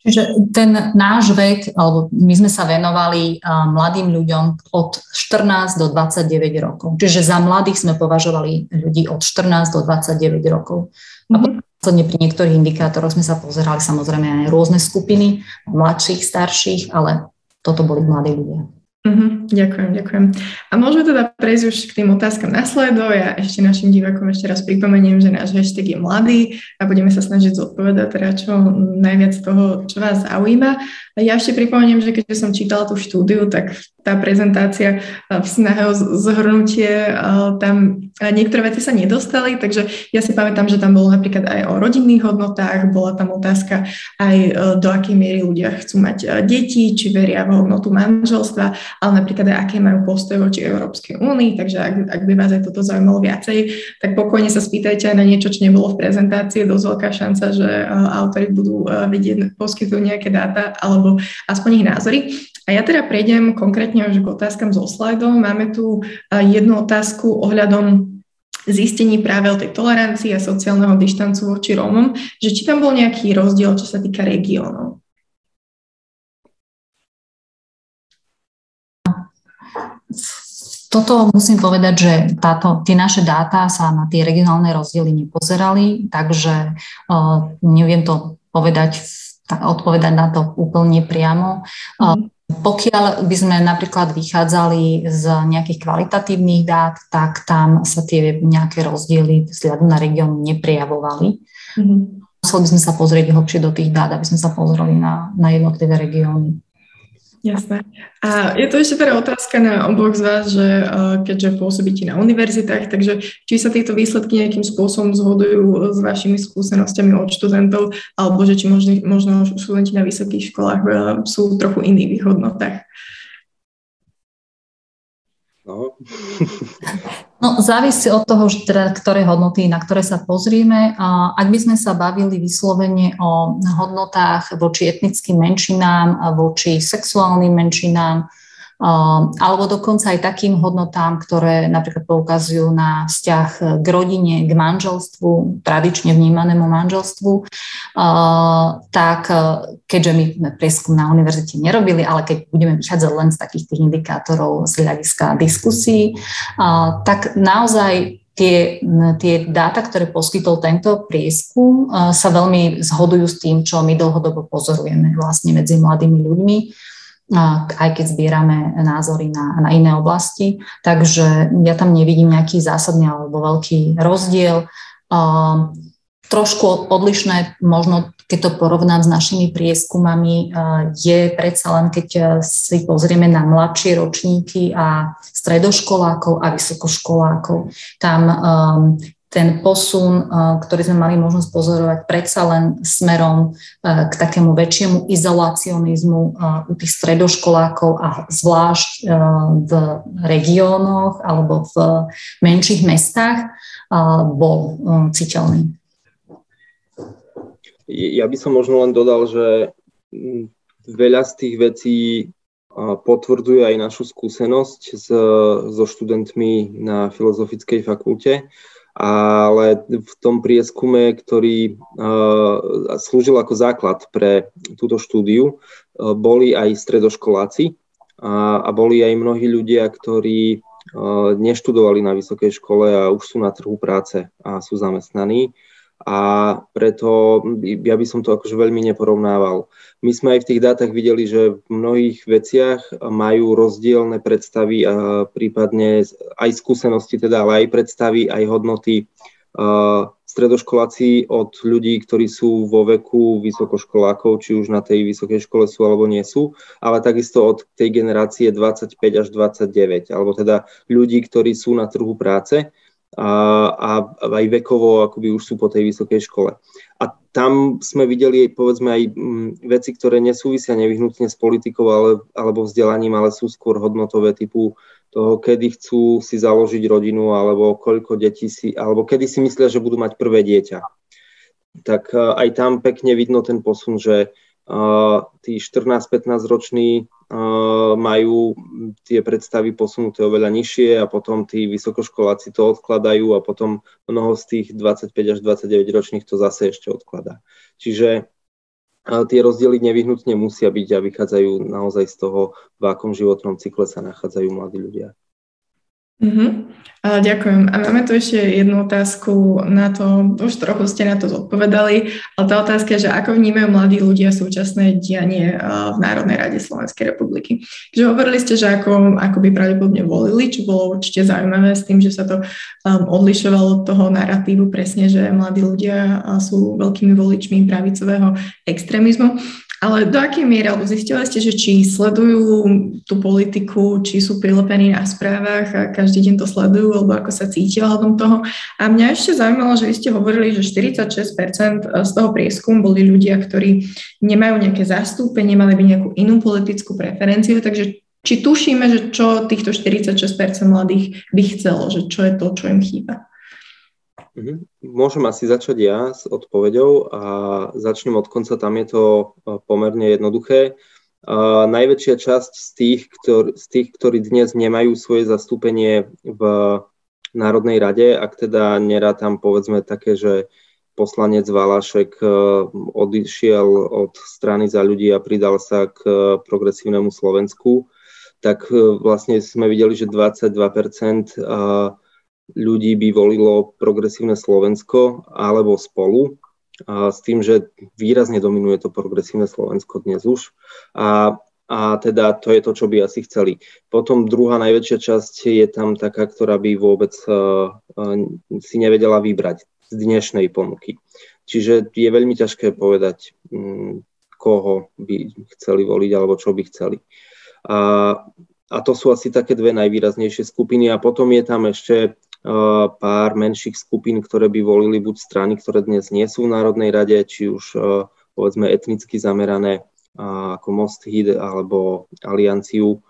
Čiže ten náš vek, alebo my sme sa venovali mladým ľuďom od 14 do 29 rokov. Čiže za mladých sme považovali ľudí od 14 do 29 rokov. A mm-hmm. pri niektorých indikátoroch sme sa pozerali samozrejme aj rôzne skupiny, mladších, starších, ale toto boli mladí ľudia. Uh-huh, ďakujem, ďakujem. A môžeme teda prejsť už k tým otázkam nasledo. Ja ešte našim divákom ešte raz pripomeniem, že náš hashtag je mladý a budeme sa snažiť zodpovedať teda čo najviac toho, čo vás zaujíma. Ja ešte pripomeniem, že keď som čítala tú štúdiu, tak tá prezentácia v snahe o zhrnutie, tam niektoré veci sa nedostali, takže ja si pamätám, že tam bolo napríklad aj o rodinných hodnotách, bola tam otázka aj do akej miery ľudia chcú mať deti, či veria v hodnotu manželstva ale napríklad aj aké majú postoj voči Európskej únii, takže ak, ak by vás aj toto zaujímalo viacej, tak pokojne sa spýtajte aj na niečo, čo nebolo v prezentácii, dosť veľká šanca, že autori budú vedieť, poskytujú nejaké dáta alebo aspoň ich názory. A ja teda prejdem konkrétne už k otázkam zo slajdov. Máme tu jednu otázku ohľadom zistení práve o tej tolerancii a sociálneho dištancu voči Rómom, že či tam bol nejaký rozdiel, čo sa týka regiónov. Toto musím povedať, že táto, tie naše dáta sa na tie regionálne rozdiely nepozerali, takže uh, neviem to povedať, odpovedať na to úplne priamo. Uh, pokiaľ by sme napríklad vychádzali z nejakých kvalitatívnych dát, tak tam sa tie nejaké rozdiely vzhľadom na región neprijavovali. Mm-hmm. Museli by sme sa pozrieť hlbšie do tých dát, aby sme sa pozreli na, na jednotlivé regióny. Jasné. A je to ešte teda otázka na oboch z vás, že uh, keďže pôsobíte na univerzitách, takže či sa tieto výsledky nejakým spôsobom zhodujú s vašimi skúsenosťami od študentov, alebo že či možno, možno študenti na vysokých školách uh, sú trochu iných hodnotách. No. no, závisí od toho, teda, ktoré hodnoty, na ktoré sa pozrieme. Ak by sme sa bavili vyslovene o hodnotách voči etnickým menšinám, voči sexuálnym menšinám, alebo dokonca aj takým hodnotám, ktoré napríklad poukazujú na vzťah k rodine, k manželstvu, tradične vnímanému manželstvu, tak keďže my prieskum na univerzite nerobili, ale keď budeme vychádzať len z takých tých indikátorov z hľadiska diskusí, tak naozaj tie, tie dáta, ktoré poskytol tento prieskum, sa veľmi zhodujú s tým, čo my dlhodobo pozorujeme vlastne medzi mladými ľuďmi aj keď zbierame názory na, na iné oblasti. Takže ja tam nevidím nejaký zásadný alebo veľký rozdiel. Trošku odlišné, možno keď to porovnám s našimi prieskumami, je predsa len, keď si pozrieme na mladšie ročníky a stredoškolákov a vysokoškolákov, tam um, ten posun, eh, ktorý sme mali možnosť pozorovať predsa len smerom eh, k takému väčšiemu izolacionizmu eh, u tých stredoškolákov a zvlášť v regiónoch alebo v menších mestách bol citeľný. Ja by som možno len dodal, že mm, veľa z tých vecí potvrdzuje aj našu skúsenosť so študentmi na Filozofickej fakulte ale v tom prieskume, ktorý uh, slúžil ako základ pre túto štúdiu, uh, boli aj stredoškoláci a, a boli aj mnohí ľudia, ktorí uh, neštudovali na vysokej škole a už sú na trhu práce a sú zamestnaní a preto ja by som to akože veľmi neporovnával. My sme aj v tých dátach videli, že v mnohých veciach majú rozdielne predstavy a prípadne aj skúsenosti, teda, ale aj predstavy, aj hodnoty stredoškoláci od ľudí, ktorí sú vo veku vysokoškolákov, či už na tej vysokej škole sú alebo nie sú, ale takisto od tej generácie 25 až 29, alebo teda ľudí, ktorí sú na trhu práce a, a aj vekovo akoby už sú po tej vysokej škole. A tam sme videli povedzme aj mm, veci, ktoré nesúvisia nevyhnutne s politikou ale, alebo vzdelaním, ale sú skôr hodnotové typu toho, kedy chcú si založiť rodinu alebo koľko detí si, alebo kedy si myslia, že budú mať prvé dieťa. Tak aj tam pekne vidno ten posun, že tí 14-15 roční majú tie predstavy posunuté oveľa nižšie a potom tí vysokoškoláci to odkladajú a potom mnoho z tých 25 až 29 ročných to zase ešte odkladá. Čiže tie rozdiely nevyhnutne musia byť a vychádzajú naozaj z toho, v akom životnom cykle sa nachádzajú mladí ľudia. Mm-hmm. Ďakujem. A máme tu ešte jednu otázku na to, už trochu ste na to zodpovedali, ale tá otázka je, že ako vnímajú mladí ľudia súčasné dianie v Národnej rade Slovenskej republiky. Takže hovorili ste, že ako, ako by pravdepodobne volili, čo bolo určite zaujímavé s tým, že sa to um, odlišovalo od toho narratívu presne, že mladí ľudia sú veľkými voličmi pravicového extrémizmu. Ale do akej miery, alebo zistili ste, že či sledujú tú politiku, či sú prilepení na správach a každý deň to sledujú, alebo ako sa cítia hľadom toho. A mňa ešte zaujímalo, že vy ste hovorili, že 46% z toho prieskum boli ľudia, ktorí nemajú nejaké zastúpenie, mali by nejakú inú politickú preferenciu, takže či tušíme, že čo týchto 46% mladých by chcelo, že čo je to, čo im chýba? Mhm. Môžem asi začať ja s odpoveďou a začnem od konca, tam je to e, pomerne jednoduché. Uh, najväčšia časť z tých, ktor, z tých, ktorí dnes nemajú svoje zastúpenie v Národnej rade, ak teda nerátam povedzme také, že poslanec Valašek uh, odišiel od strany za ľudí a pridal sa k uh, progresívnemu Slovensku, tak vlastne sme videli, že 22% ľudí by volilo progresívne Slovensko alebo spolu, a s tým, že výrazne dominuje to progresívne Slovensko dnes už. A, a teda to je to, čo by asi chceli. Potom druhá najväčšia časť je tam taká, ktorá by vôbec uh, si nevedela vybrať z dnešnej ponuky. Čiže je veľmi ťažké povedať, um, koho by chceli voliť alebo čo by chceli. A, a to sú asi také dve najvýraznejšie skupiny. A potom je tam ešte pár menších skupín, ktoré by volili buď strany, ktoré dnes nie sú v Národnej rade, či už povedzme etnicky zamerané ako Most Hid alebo Alianciu,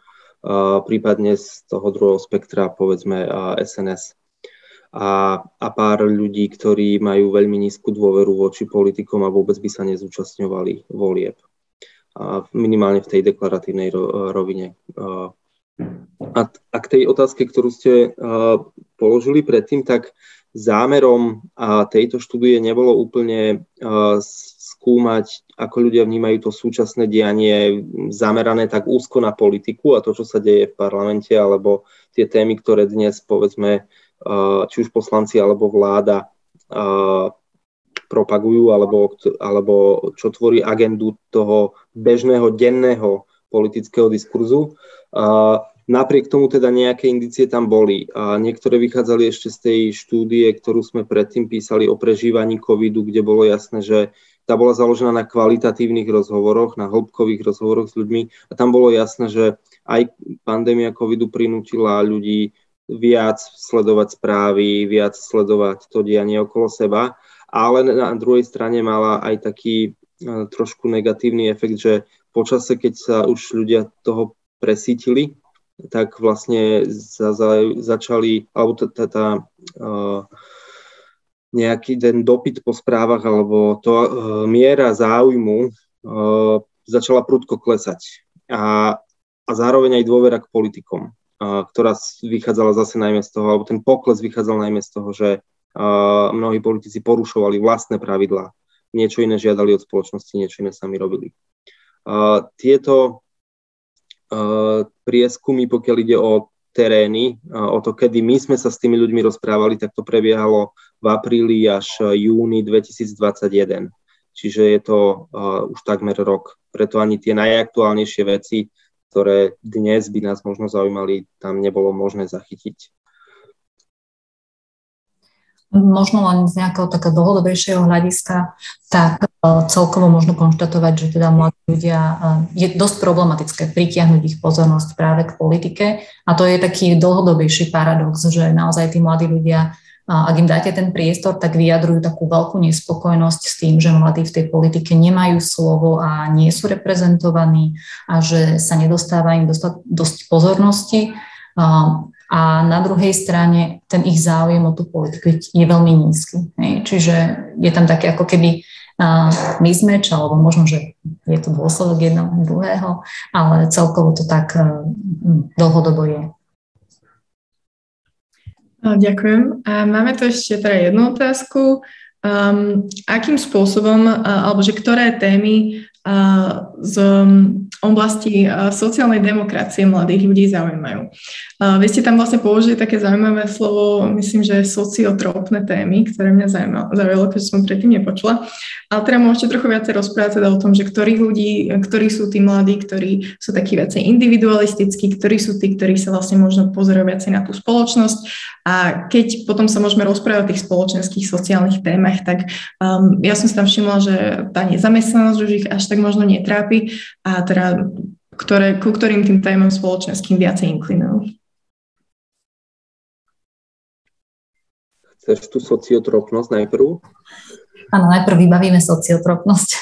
prípadne z toho druhého spektra povedzme SNS. A, a pár ľudí, ktorí majú veľmi nízku dôveru voči politikom a vôbec by sa nezúčastňovali volieb. A minimálne v tej deklaratívnej rovine A, a k tej otázke, ktorú ste uh, položili predtým, tak zámerom uh, tejto štúdie nebolo úplne uh, skúmať, ako ľudia vnímajú to súčasné dianie zamerané tak úzko na politiku a to, čo sa deje v parlamente, alebo tie témy, ktoré dnes, povedzme, uh, či už poslanci alebo vláda uh, propagujú, alebo, alebo čo tvorí agendu toho bežného, denného politického diskurzu. Uh, Napriek tomu teda nejaké indície tam boli. A niektoré vychádzali ešte z tej štúdie, ktorú sme predtým písali o prežívaní covidu, kde bolo jasné, že tá bola založená na kvalitatívnych rozhovoroch, na hĺbkových rozhovoroch s ľuďmi. A tam bolo jasné, že aj pandémia covidu prinútila ľudí viac sledovať správy, viac sledovať to dianie okolo seba, ale na druhej strane mala aj taký e, trošku negatívny efekt, že počase, keď sa už ľudia toho presítili, tak vlastne za, za, začali, alebo tá, tá, tá uh, nejaký ten dopyt po správach alebo to uh, miera záujmu uh, začala prudko klesať. A, a zároveň aj dôvera k politikom, uh, ktorá vychádzala zase najmä z toho, alebo ten pokles vychádzal najmä z toho, že uh, mnohí politici porušovali vlastné pravidlá, niečo iné žiadali od spoločnosti, niečo iné sami robili. Uh, tieto prieskumy, pokiaľ ide o terény, o to, kedy my sme sa s tými ľuďmi rozprávali, tak to prebiehalo v apríli až júni 2021. Čiže je to už takmer rok. Preto ani tie najaktuálnejšie veci, ktoré dnes by nás možno zaujímali, tam nebolo možné zachytiť. Možno len z nejakého takého dlhodobejšieho hľadiska, tak e, celkovo možno konštatovať, že teda mladí ľudia, e, je dosť problematické pritiahnuť ich pozornosť práve k politike. A to je taký dlhodobejší paradox, že naozaj tí mladí ľudia, ak im dáte ten priestor, tak vyjadrujú takú veľkú nespokojnosť s tým, že mladí v tej politike nemajú slovo a nie sú reprezentovaní a že sa nedostáva im dosť, dosť pozornosti a na druhej strane ten ich záujem o tú politiku je veľmi nízky. Hej. Čiže je tam také ako keby mismatch, alebo možno, že je to dôsledok jedného druhého, ale celkovo to tak dlhodobo je. Ďakujem. A máme tu ešte teda jednu otázku. Um, akým spôsobom, alebo že ktoré témy z um, oblasti sociálnej demokracie mladých ľudí zaujímajú. Vy ste tam vlastne použili také zaujímavé slovo, myslím, že sociotropné témy, ktoré mňa zaujalo, keďže som predtým nepočula. Ale teda môžete trochu viacej rozprávať teda o tom, že ktorých ľudí, ktorí sú tí mladí, ktorí sú takí viacej individualistickí, ktorí sú tí, ktorí sa vlastne možno pozerajú viacej na tú spoločnosť. A keď potom sa môžeme rozprávať o tých spoločenských sociálnych témach, tak um, ja som si tam všimla, že tá nezamestnanosť už ich až tak možno netrápi a teda ktoré, ku ktorým tým témam spoločenským viacej inklinujú. Chceš tú sociotropnosť najprv? Áno, najprv vybavíme sociotropnosť.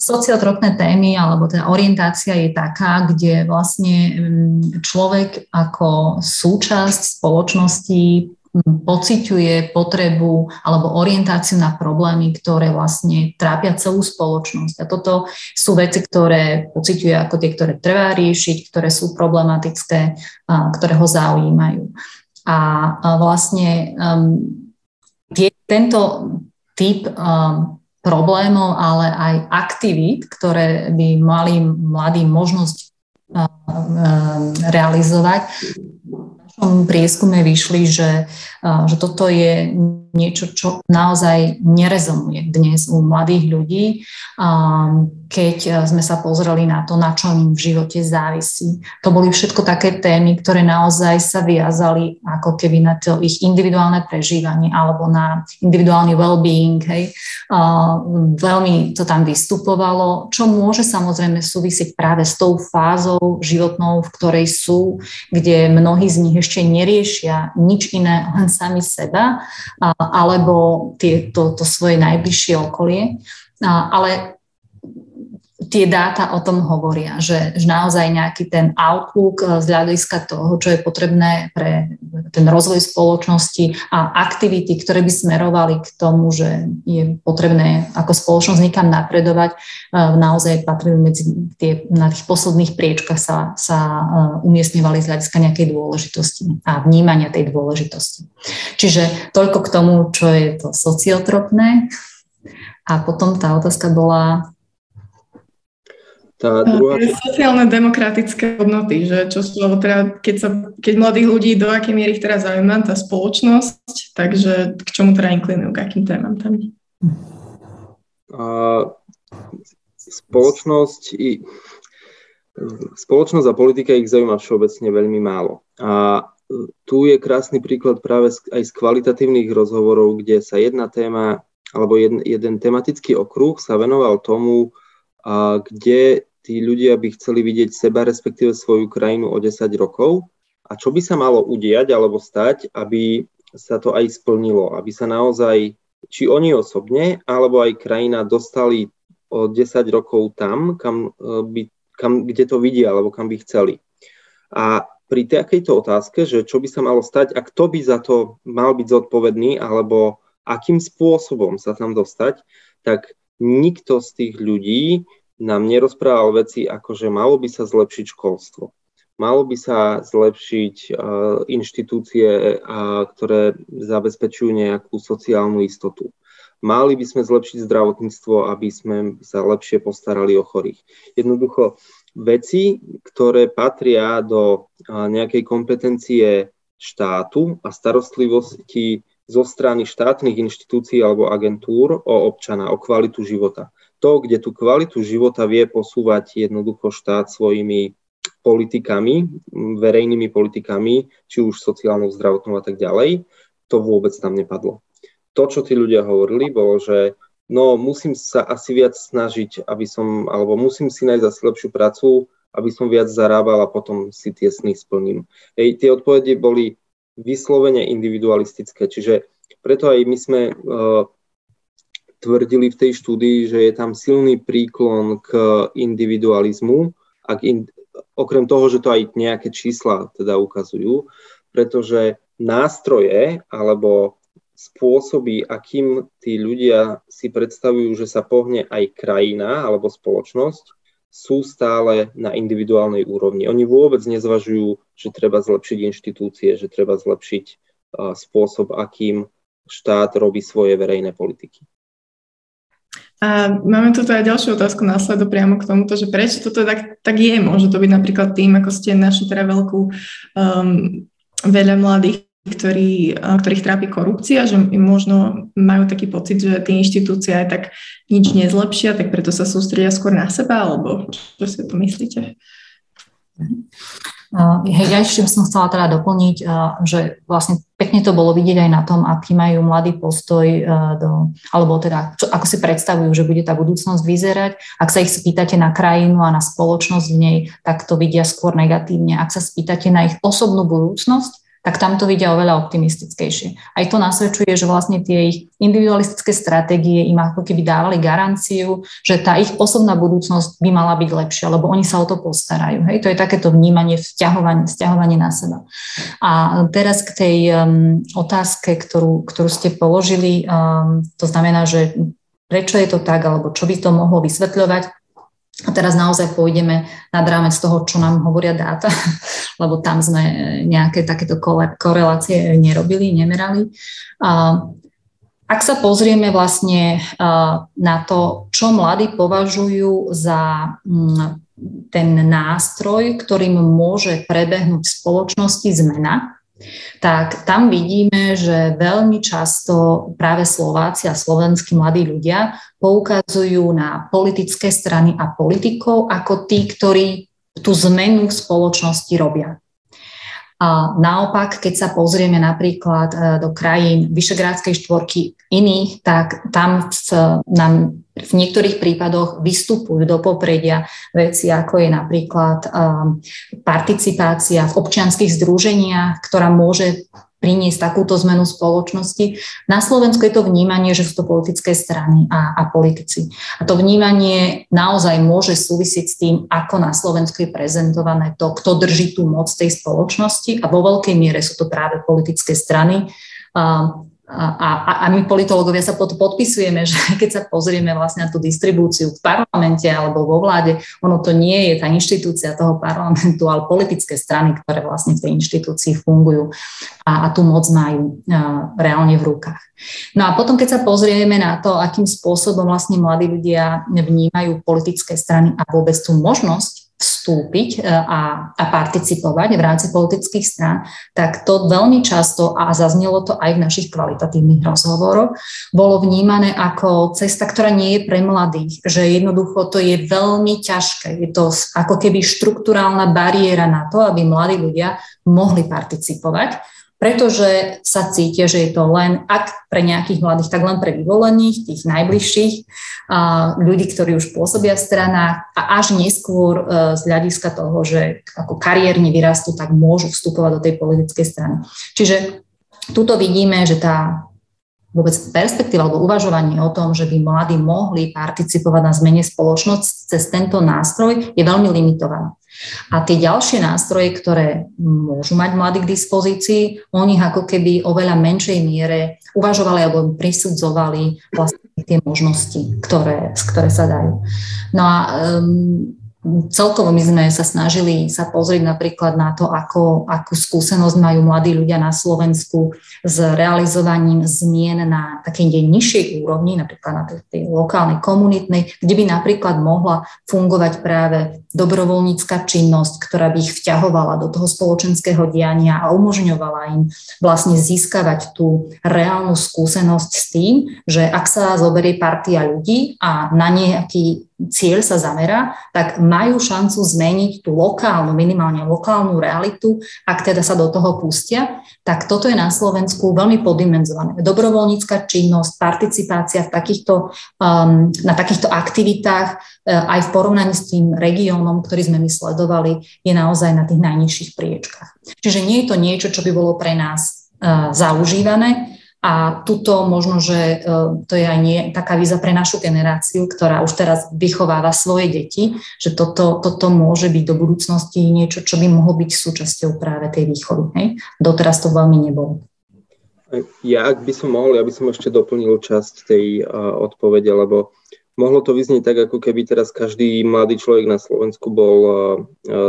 Sociotropné témy alebo teda orientácia je taká, kde vlastne mm, človek ako súčasť spoločnosti pociťuje potrebu alebo orientáciu na problémy, ktoré vlastne trápia celú spoločnosť. A toto sú veci, ktoré pociťuje ako tie, ktoré treba riešiť, ktoré sú problematické, ktoré ho zaujímajú. A vlastne um, tento typ um, problémov, ale aj aktivít, ktoré by mali mladí možnosť realizovať, našom prieskume vyšli, že, že toto je niečo, čo naozaj nerezonuje dnes u mladých ľudí, keď sme sa pozreli na to, na čo im v živote závisí. To boli všetko také témy, ktoré naozaj sa viazali ako keby na to ich individuálne prežívanie alebo na individuálny well-being. Hej. Veľmi to tam vystupovalo, čo môže samozrejme súvisieť práve s tou fázou životnou, v ktorej sú, kde mnohí z nich ešte neriešia nič iné, len sami seba alebo tie, to, to svoje najbližšie okolie. Ale tie dáta o tom hovoria, že, že naozaj nejaký ten outlook z hľadiska toho, čo je potrebné pre ten rozvoj spoločnosti a aktivity, ktoré by smerovali k tomu, že je potrebné ako spoločnosť nikam napredovať, naozaj patrili medzi tie, na tých posledných priečkach sa, sa umiestňovali z hľadiska nejakej dôležitosti a vnímania tej dôležitosti. Čiže toľko k tomu, čo je to sociotropné. A potom tá otázka bola, tá druhá... Sociálne demokratické hodnoty, že čo sú, teda, keď, sa, keď mladých ľudí do akej miery ich teraz zaujíma tá spoločnosť, takže k čomu teda inklinujú, k akým témam tam? A, spoločnosť i spoločnosť a politika ich zaujíma všeobecne veľmi málo. A tu je krásny príklad práve aj z kvalitatívnych rozhovorov, kde sa jedna téma alebo jeden, jeden tematický okruh sa venoval tomu, a kde tí ľudia by chceli vidieť seba, respektíve svoju krajinu o 10 rokov a čo by sa malo udiať alebo stať, aby sa to aj splnilo, aby sa naozaj, či oni osobne, alebo aj krajina dostali o 10 rokov tam, kam e, by, kam, kde to vidia, alebo kam by chceli. A pri takejto otázke, že čo by sa malo stať a kto by za to mal byť zodpovedný, alebo akým spôsobom sa tam dostať, tak nikto z tých ľudí nám nerozprával veci ako, že malo by sa zlepšiť školstvo, malo by sa zlepšiť uh, inštitúcie, uh, ktoré zabezpečujú nejakú sociálnu istotu. Mali by sme zlepšiť zdravotníctvo, aby sme sa lepšie postarali o chorých. Jednoducho veci, ktoré patria do uh, nejakej kompetencie štátu a starostlivosti zo strany štátnych inštitúcií alebo agentúr o občana, o kvalitu života to, kde tú kvalitu života vie posúvať jednoducho štát svojimi politikami, verejnými politikami, či už sociálnou, zdravotnou a tak ďalej, to vôbec tam nepadlo. To, čo tí ľudia hovorili, bolo, že no musím sa asi viac snažiť, aby som, alebo musím si nájsť asi lepšiu prácu, aby som viac zarábal a potom si tie sny splním. Hej, tie odpovede boli vyslovene individualistické, čiže preto aj my sme uh, tvrdili v tej štúdii, že je tam silný príklon k individualizmu, a k in, okrem toho, že to aj nejaké čísla teda ukazujú, pretože nástroje alebo spôsoby, akým tí ľudia si predstavujú, že sa pohne aj krajina alebo spoločnosť, sú stále na individuálnej úrovni. Oni vôbec nezvažujú, že treba zlepšiť inštitúcie, že treba zlepšiť uh, spôsob, akým štát robí svoje verejné politiky. A máme tu aj ďalšiu otázku následu priamo k tomuto, že prečo toto tak, tak je? Môže to byť napríklad tým, ako ste našli teda veľkú um, veľa mladých, ktorí, ktorých trápi korupcia, že možno majú taký pocit, že tie inštitúcie aj tak nič nezlepšia, tak preto sa sústredia skôr na seba, alebo čo si to myslíte? Hej, ja ešte som chcela teda doplniť, že vlastne pekne to bolo vidieť aj na tom, aký majú mladý postoj, do, alebo teda čo, ako si predstavujú, že bude tá budúcnosť vyzerať. Ak sa ich spýtate na krajinu a na spoločnosť v nej, tak to vidia skôr negatívne. Ak sa spýtate na ich osobnú budúcnosť, tak tam to vidia oveľa optimistickejšie. Aj to nasvedčuje, že vlastne tie ich individualistické stratégie im ako keby dávali garanciu, že tá ich osobná budúcnosť by mala byť lepšia, lebo oni sa o to postarajú. Hej? To je takéto vnímanie, vzťahovanie, vzťahovanie na seba. A teraz k tej um, otázke, ktorú, ktorú ste položili, um, to znamená, že prečo je to tak, alebo čo by to mohlo vysvetľovať. A teraz naozaj pôjdeme nad rámec toho, čo nám hovoria dáta, lebo tam sme nejaké takéto korelácie nerobili, nemerali. Ak sa pozrieme vlastne na to, čo mladí považujú za mm, ten nástroj, ktorým môže prebehnúť v spoločnosti zmena, tak tam vidíme, že veľmi často práve Slováci a slovenskí mladí ľudia poukazujú na politické strany a politikov ako tí, ktorí tú zmenu v spoločnosti robia. Naopak, keď sa pozrieme napríklad e, do krajín Vyšegrádskej štvorky iných, tak tam nám v niektorých prípadoch vystupujú do popredia veci, ako je napríklad um, participácia v občianských združeniach, ktorá môže priniesť takúto zmenu spoločnosti. Na Slovensku je to vnímanie, že sú to politické strany a, a politici. A to vnímanie naozaj môže súvisieť s tým, ako na Slovensku je prezentované to, kto drží tú moc tej spoločnosti a vo veľkej miere sú to práve politické strany. A, a, a my politológovia sa pod, podpisujeme, že keď sa pozrieme vlastne na tú distribúciu v parlamente alebo vo vláde, ono to nie je tá inštitúcia toho parlamentu, ale politické strany, ktoré vlastne v tej inštitúcii fungujú a, a tú moc majú a, reálne v rukách. No a potom, keď sa pozrieme na to, akým spôsobom vlastne mladí ľudia vnímajú politické strany a vôbec tú možnosť vstúpiť e, a, a participovať v rámci politických strán, tak to veľmi často, a zaznelo to aj v našich kvalitatívnych rozhovoroch, bolo vnímané ako cesta, ktorá nie je pre mladých, že jednoducho to je veľmi ťažké. Je to ako keby štruktúrálna bariéra na to, aby mladí ľudia mohli participovať pretože sa cítia, že je to len, ak pre nejakých mladých, tak len pre vyvolených, tých najbližších, ľudí, ktorí už pôsobia v stranách a až neskôr e, z hľadiska toho, že ako kariérne vyrastú, tak môžu vstupovať do tej politickej strany. Čiže tuto vidíme, že tá vôbec perspektíva alebo uvažovanie o tom, že by mladí mohli participovať na zmene spoločnosť cez tento nástroj je veľmi limitované. A tie ďalšie nástroje, ktoré môžu mať mladí k dispozícii, o nich ako keby oveľa menšej miere uvažovali alebo prisudzovali vlastne tie možnosti, ktoré, ktoré sa dajú. No a um, Celkovo my sme sa snažili sa pozrieť napríklad na to, ako, akú skúsenosť majú mladí ľudia na Slovensku s realizovaním zmien na takej nižšej úrovni, napríklad na tej, tej lokálnej, komunitnej, kde by napríklad mohla fungovať práve dobrovoľnícka činnosť, ktorá by ich vťahovala do toho spoločenského diania a umožňovala im vlastne získavať tú reálnu skúsenosť s tým, že ak sa zoberie partia ľudí a na nejaký cieľ sa zamerá, tak majú šancu zmeniť tú lokálnu, minimálne lokálnu realitu, ak teda sa do toho pustia, tak toto je na Slovensku veľmi poddimenzované. Dobrovoľnícka činnosť, participácia v takýchto, um, na takýchto aktivitách uh, aj v porovnaní s tým regiónom, ktorý sme my sledovali, je naozaj na tých najnižších priečkách. Čiže nie je to niečo, čo by bolo pre nás uh, zaužívané, a tuto možno, že e, to je aj nie taká víza pre našu generáciu, ktorá už teraz vychováva svoje deti, že toto, toto môže byť do budúcnosti niečo, čo by mohlo byť súčasťou práve tej výchovy. Hej? Doteraz to veľmi nebolo. Ja, ak by som mohol, ja by som ešte doplnil časť tej uh, odpovede, lebo mohlo to vyznieť tak, ako keby teraz každý mladý človek na Slovensku bol uh,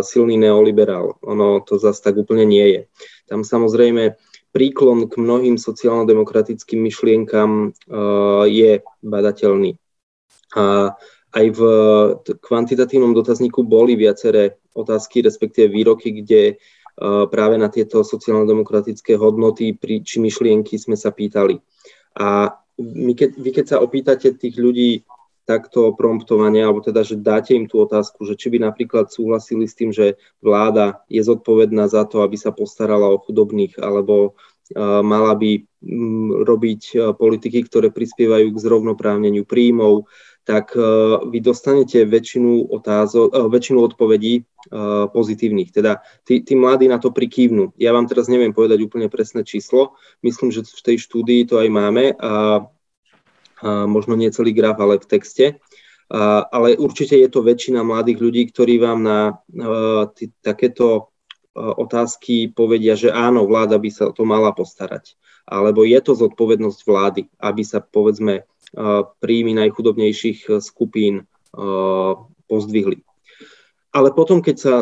silný neoliberál. Ono to zase tak úplne nie je. Tam samozrejme príklon k mnohým sociálno-demokratickým myšlienkam uh, je badateľný. A aj v kvantitatívnom dotazníku boli viaceré otázky, respektíve výroky, kde uh, práve na tieto sociálno-demokratické hodnoty či myšlienky sme sa pýtali. A my keď, vy keď sa opýtate tých ľudí takto promptovania, alebo teda, že dáte im tú otázku, že či by napríklad súhlasili s tým, že vláda je zodpovedná za to, aby sa postarala o chudobných, alebo mala by mm, robiť politiky, ktoré prispievajú k zrovnoprávneniu príjmov, tak vy dostanete väčšinu, otázok, väčšinu odpovedí pozitívnych. Teda tí, tí mladí na to prikývnu. Ja vám teraz neviem povedať úplne presné číslo. Myslím, že v tej štúdii to aj máme. A možno nie celý graf, ale v texte. Ale určite je to väčšina mladých ľudí, ktorí vám na takéto otázky povedia, že áno, vláda by sa o to mala postarať. Alebo je to zodpovednosť vlády, aby sa povedzme príjmy najchudobnejších skupín pozdvihli. Ale potom, keď sa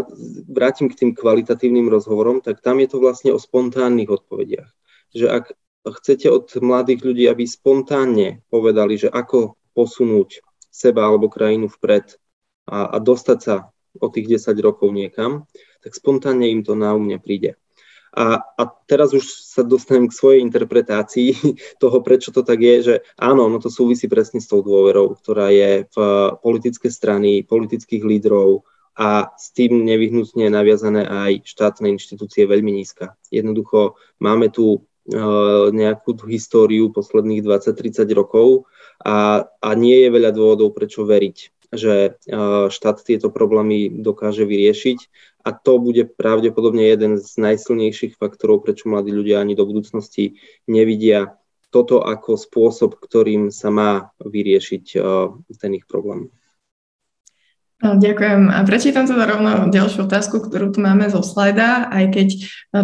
vrátim k tým kvalitatívnym rozhovorom, tak tam je to vlastne o spontánnych odpovediach. Že ak chcete od mladých ľudí, aby spontánne povedali, že ako posunúť seba alebo krajinu vpred a, a dostať sa o tých 10 rokov niekam, tak spontánne im to na mňa príde. A, a teraz už sa dostanem k svojej interpretácii toho, prečo to tak je, že áno, no to súvisí presne s tou dôverou, ktorá je v politické strany, politických lídrov a s tým nevyhnutne naviazané aj štátne inštitúcie veľmi nízka. Jednoducho máme tu Eh, nejakú históriu posledných 20-30 rokov a, a nie je veľa dôvodov, prečo veriť, že eh, štát tieto problémy dokáže vyriešiť a to bude pravdepodobne jeden z najsilnejších faktorov, prečo mladí ľudia ani do budúcnosti nevidia toto ako spôsob, ktorým sa má vyriešiť ten ich problém. Ďakujem. A prečítam teda rovno ďalšiu otázku, ktorú tu máme zo slajda, aj keď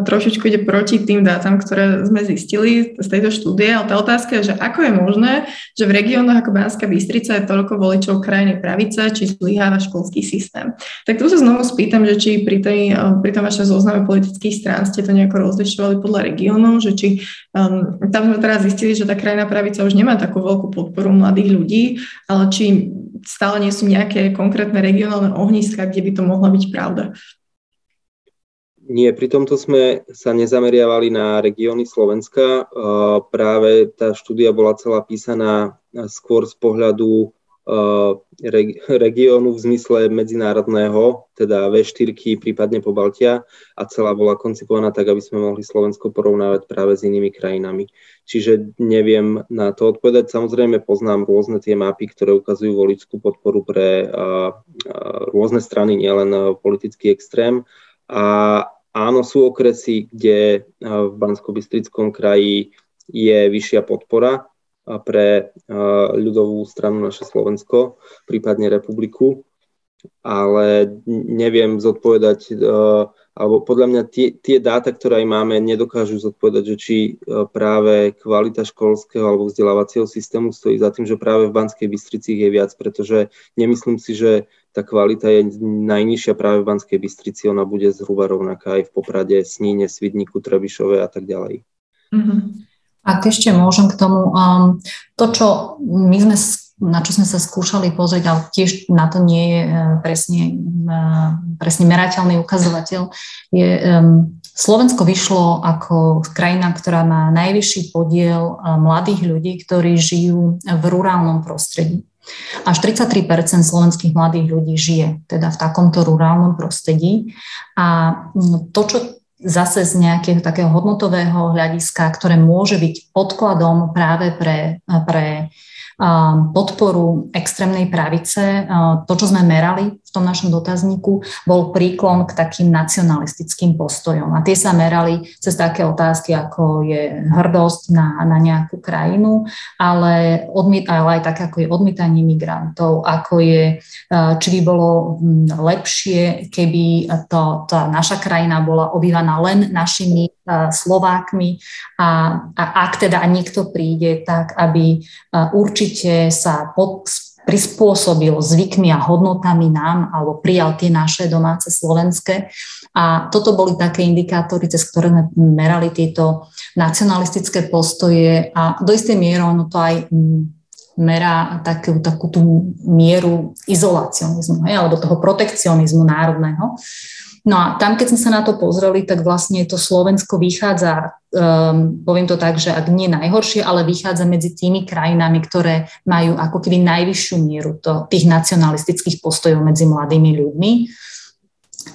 trošičku ide proti tým dátam, ktoré sme zistili z tejto štúdie, ale tá otázka je, že ako je možné, že v regiónoch ako Banská Bystrica je toľko voličov krajiny pravice, či zlyháva školský systém. Tak tu sa znovu spýtam, že či pri, tej, pri tom vašom zozname politických strán ste to nejako rozlišovali podľa regiónov, že či um, tam sme teraz zistili, že tá krajina pravica už nemá takú veľkú podporu mladých ľudí, ale či stále nie sú nejaké konkrétne regionálne ohniska, kde by to mohla byť pravda. Nie, pri tomto sme sa nezameriavali na regióny Slovenska. Práve tá štúdia bola celá písaná skôr z pohľadu regiónu v zmysle medzinárodného, teda V4, prípadne po Baltia a celá bola koncipovaná tak, aby sme mohli Slovensko porovnávať práve s inými krajinami. Čiže neviem na to odpovedať. Samozrejme poznám rôzne tie mapy, ktoré ukazujú voličskú podporu pre rôzne strany, nielen politický extrém. A áno, sú okresy, kde v Bansko-Bystrickom kraji je vyššia podpora, pre ľudovú stranu naše Slovensko, prípadne republiku, ale neviem zodpovedať, alebo podľa mňa tie, tie dáta, ktoré aj máme, nedokážu zodpovedať, že či práve kvalita školského alebo vzdelávacieho systému stojí za tým, že práve v Banskej Bystrici je viac, pretože nemyslím si, že tá kvalita je najnižšia práve v Banskej Bystrici, ona bude zhruba rovnaká aj v Poprade, Sníne, Svidníku, Trebišove a tak ďalej. Mm-hmm. Ak ešte môžem k tomu, um, to, čo my sme, na čo sme sa skúšali pozrieť, ale tiež na to nie je uh, presne, uh, presne merateľný ukazovateľ, je um, Slovensko vyšlo ako krajina, ktorá má najvyšší podiel uh, mladých ľudí, ktorí žijú v rurálnom prostredí. Až 33% slovenských mladých ľudí žije teda v takomto rurálnom prostredí. A mm, to, čo zase z nejakého takého hodnotového hľadiska, ktoré môže byť podkladom práve pre, pre podporu extrémnej pravice. To, čo sme merali v tom našom dotazníku, bol príklon k takým nacionalistickým postojom. A tie sa merali cez také otázky, ako je hrdosť na, na nejakú krajinu, ale, odmiet, ale aj také, ako je odmietanie migrantov, ako je, či by bolo lepšie, keby to, tá naša krajina bola obývaná len našimi Slovákmi a, a ak teda niekto príde, tak aby určite sa pod, prispôsobil zvykmi a hodnotami nám alebo prijal tie naše domáce slovenské. A toto boli také indikátory, cez ktoré sme merali tieto nacionalistické postoje a do istej miery ono to aj merá takú, takú tú mieru izolacionizmu, hej, alebo toho protekcionizmu národného. No a tam, keď sme sa na to pozreli, tak vlastne to Slovensko vychádza, um, poviem to tak, že ak nie najhoršie, ale vychádza medzi tými krajinami, ktoré majú ako keby najvyššiu mieru to, tých nacionalistických postojov medzi mladými ľuďmi.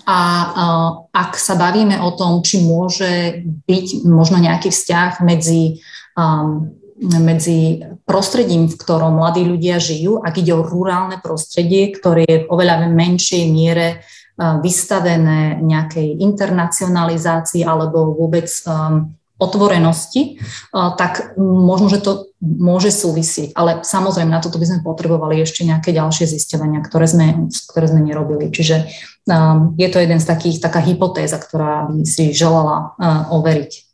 A uh, ak sa bavíme o tom, či môže byť možno nejaký vzťah medzi um, medzi prostredím, v ktorom mladí ľudia žijú, ak ide o rurálne prostredie, ktoré je v oveľa menšej miere vystavené nejakej internacionalizácii alebo vôbec um, otvorenosti, tak možno, že to môže súvisieť. Ale samozrejme, na toto by sme potrebovali ešte nejaké ďalšie zistenia, ktoré sme, ktoré sme nerobili. Čiže um, je to jeden z takých, taká hypotéza, ktorá by si želala uh, overiť.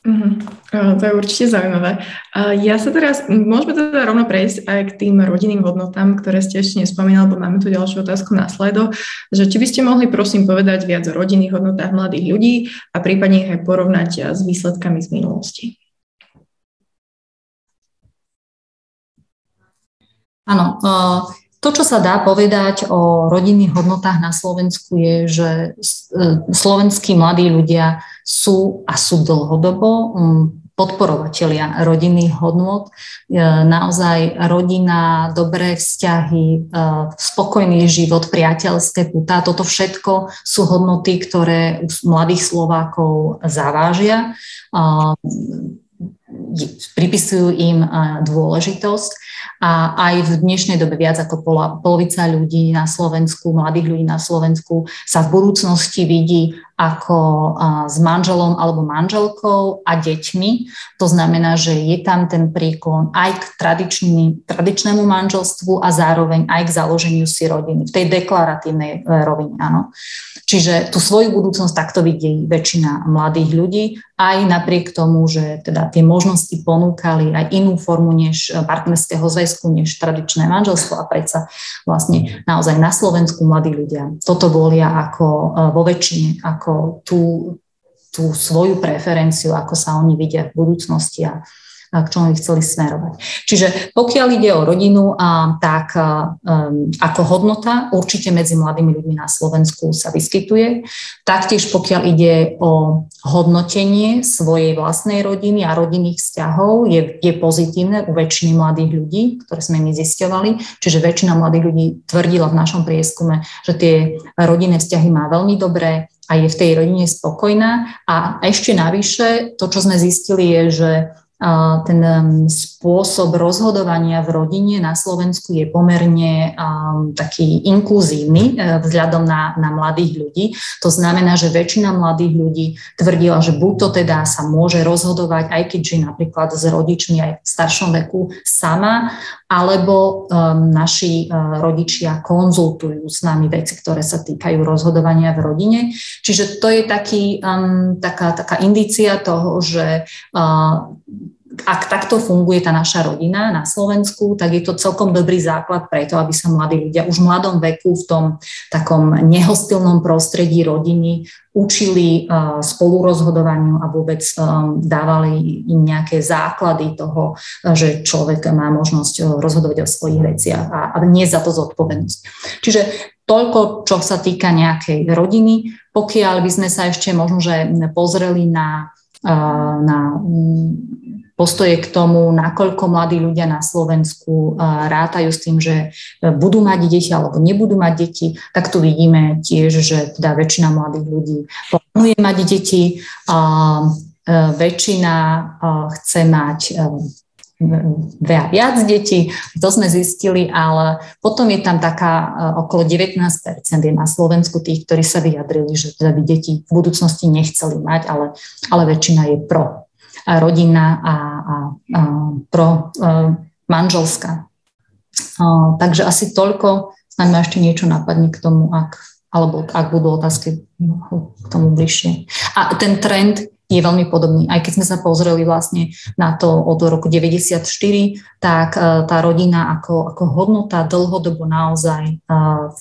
Uh-huh. To je určite zaujímavé. Ja sa teraz, môžeme teda rovno prejsť aj k tým rodinným hodnotám, ktoré ste ešte nespomínali, lebo máme tu ďalšiu otázku na sledo, že či by ste mohli prosím povedať viac o rodinných hodnotách mladých ľudí a prípadne ich aj porovnať s výsledkami z minulosti. Áno, to, čo sa dá povedať o rodinných hodnotách na Slovensku je, že e, slovenskí mladí ľudia sú a sú dlhodobo mm, podporovatelia rodinných hodnot. E, naozaj rodina, dobré vzťahy, e, spokojný život, priateľské putá, toto všetko sú hodnoty, ktoré mladých Slovákov zavážia pripisujú im dôležitosť. A aj v dnešnej dobe viac ako polovica ľudí na Slovensku, mladých ľudí na Slovensku sa v budúcnosti vidí ako s manželom alebo manželkou a deťmi. To znamená, že je tam ten príklon aj k tradičnému manželstvu a zároveň aj k založeniu si rodiny. V tej deklaratívnej e, rovine, áno. Čiže tú svoju budúcnosť takto vidí väčšina mladých ľudí, aj napriek tomu, že teda tie možnosti ponúkali aj inú formu než partnerského zväzku, než tradičné manželstvo a predsa vlastne naozaj na Slovensku mladí ľudia toto volia ako vo väčšine, ako tú, tú svoju preferenciu, ako sa oni vidia v budúcnosti a k čomu by chceli smerovať. Čiže pokiaľ ide o rodinu, tak ako hodnota určite medzi mladými ľuďmi na Slovensku sa vyskytuje. Taktiež pokiaľ ide o hodnotenie svojej vlastnej rodiny a rodinných vzťahov, je, je pozitívne u väčšiny mladých ľudí, ktoré sme my zisťovali. Čiže väčšina mladých ľudí tvrdila v našom prieskume, že tie rodinné vzťahy má veľmi dobré, a je v tej rodine spokojná. A ešte navyše, to, čo sme zistili, je, že ten spôsob rozhodovania v rodine na Slovensku je pomerne taký inkluzívny e, vzhľadom na, na mladých ľudí. To znamená, že väčšina mladých ľudí tvrdila, že buď to teda sa môže rozhodovať, aj keď napríklad s rodičmi aj v staršom veku sama, alebo um, naši uh, rodičia konzultujú s nami veci, ktoré sa týkajú rozhodovania v rodine. Čiže to je taký, um, taká, taká indícia toho, že uh, ak takto funguje tá naša rodina na Slovensku, tak je to celkom dobrý základ preto, aby sa mladí ľudia už v mladom veku v tom takom nehostilnom prostredí rodiny učili uh, spolurozhodovaniu a vôbec um, dávali im nejaké základy toho, že človek má možnosť rozhodovať o svojich veciach a, a nie za to zodpovednosť. Čiže toľko, čo sa týka nejakej rodiny. Pokiaľ by sme sa ešte možno, že pozreli na, na postoje k tomu, nakoľko mladí ľudia na Slovensku rátajú s tým, že e, budú mať deti alebo nebudú mať deti, tak tu vidíme tiež, že teda väčšina mladých ľudí plánuje mať deti, a e, väčšina chce mať e, veľa viac detí, to sme zistili, ale potom je tam taká okolo 19% je na Slovensku tých, ktorí sa vyjadrili, že teda by deti v budúcnosti nechceli mať, ale, ale väčšina je pro rodina a, a, a pro e, manželská. A, takže asi toľko, snáď ma ešte niečo napadne k tomu, ak, alebo ak budú otázky k tomu bližšie. A ten trend je veľmi podobný. Aj keď sme sa pozreli vlastne na to od roku 94, tak e, tá rodina ako, ako hodnota dlhodobo naozaj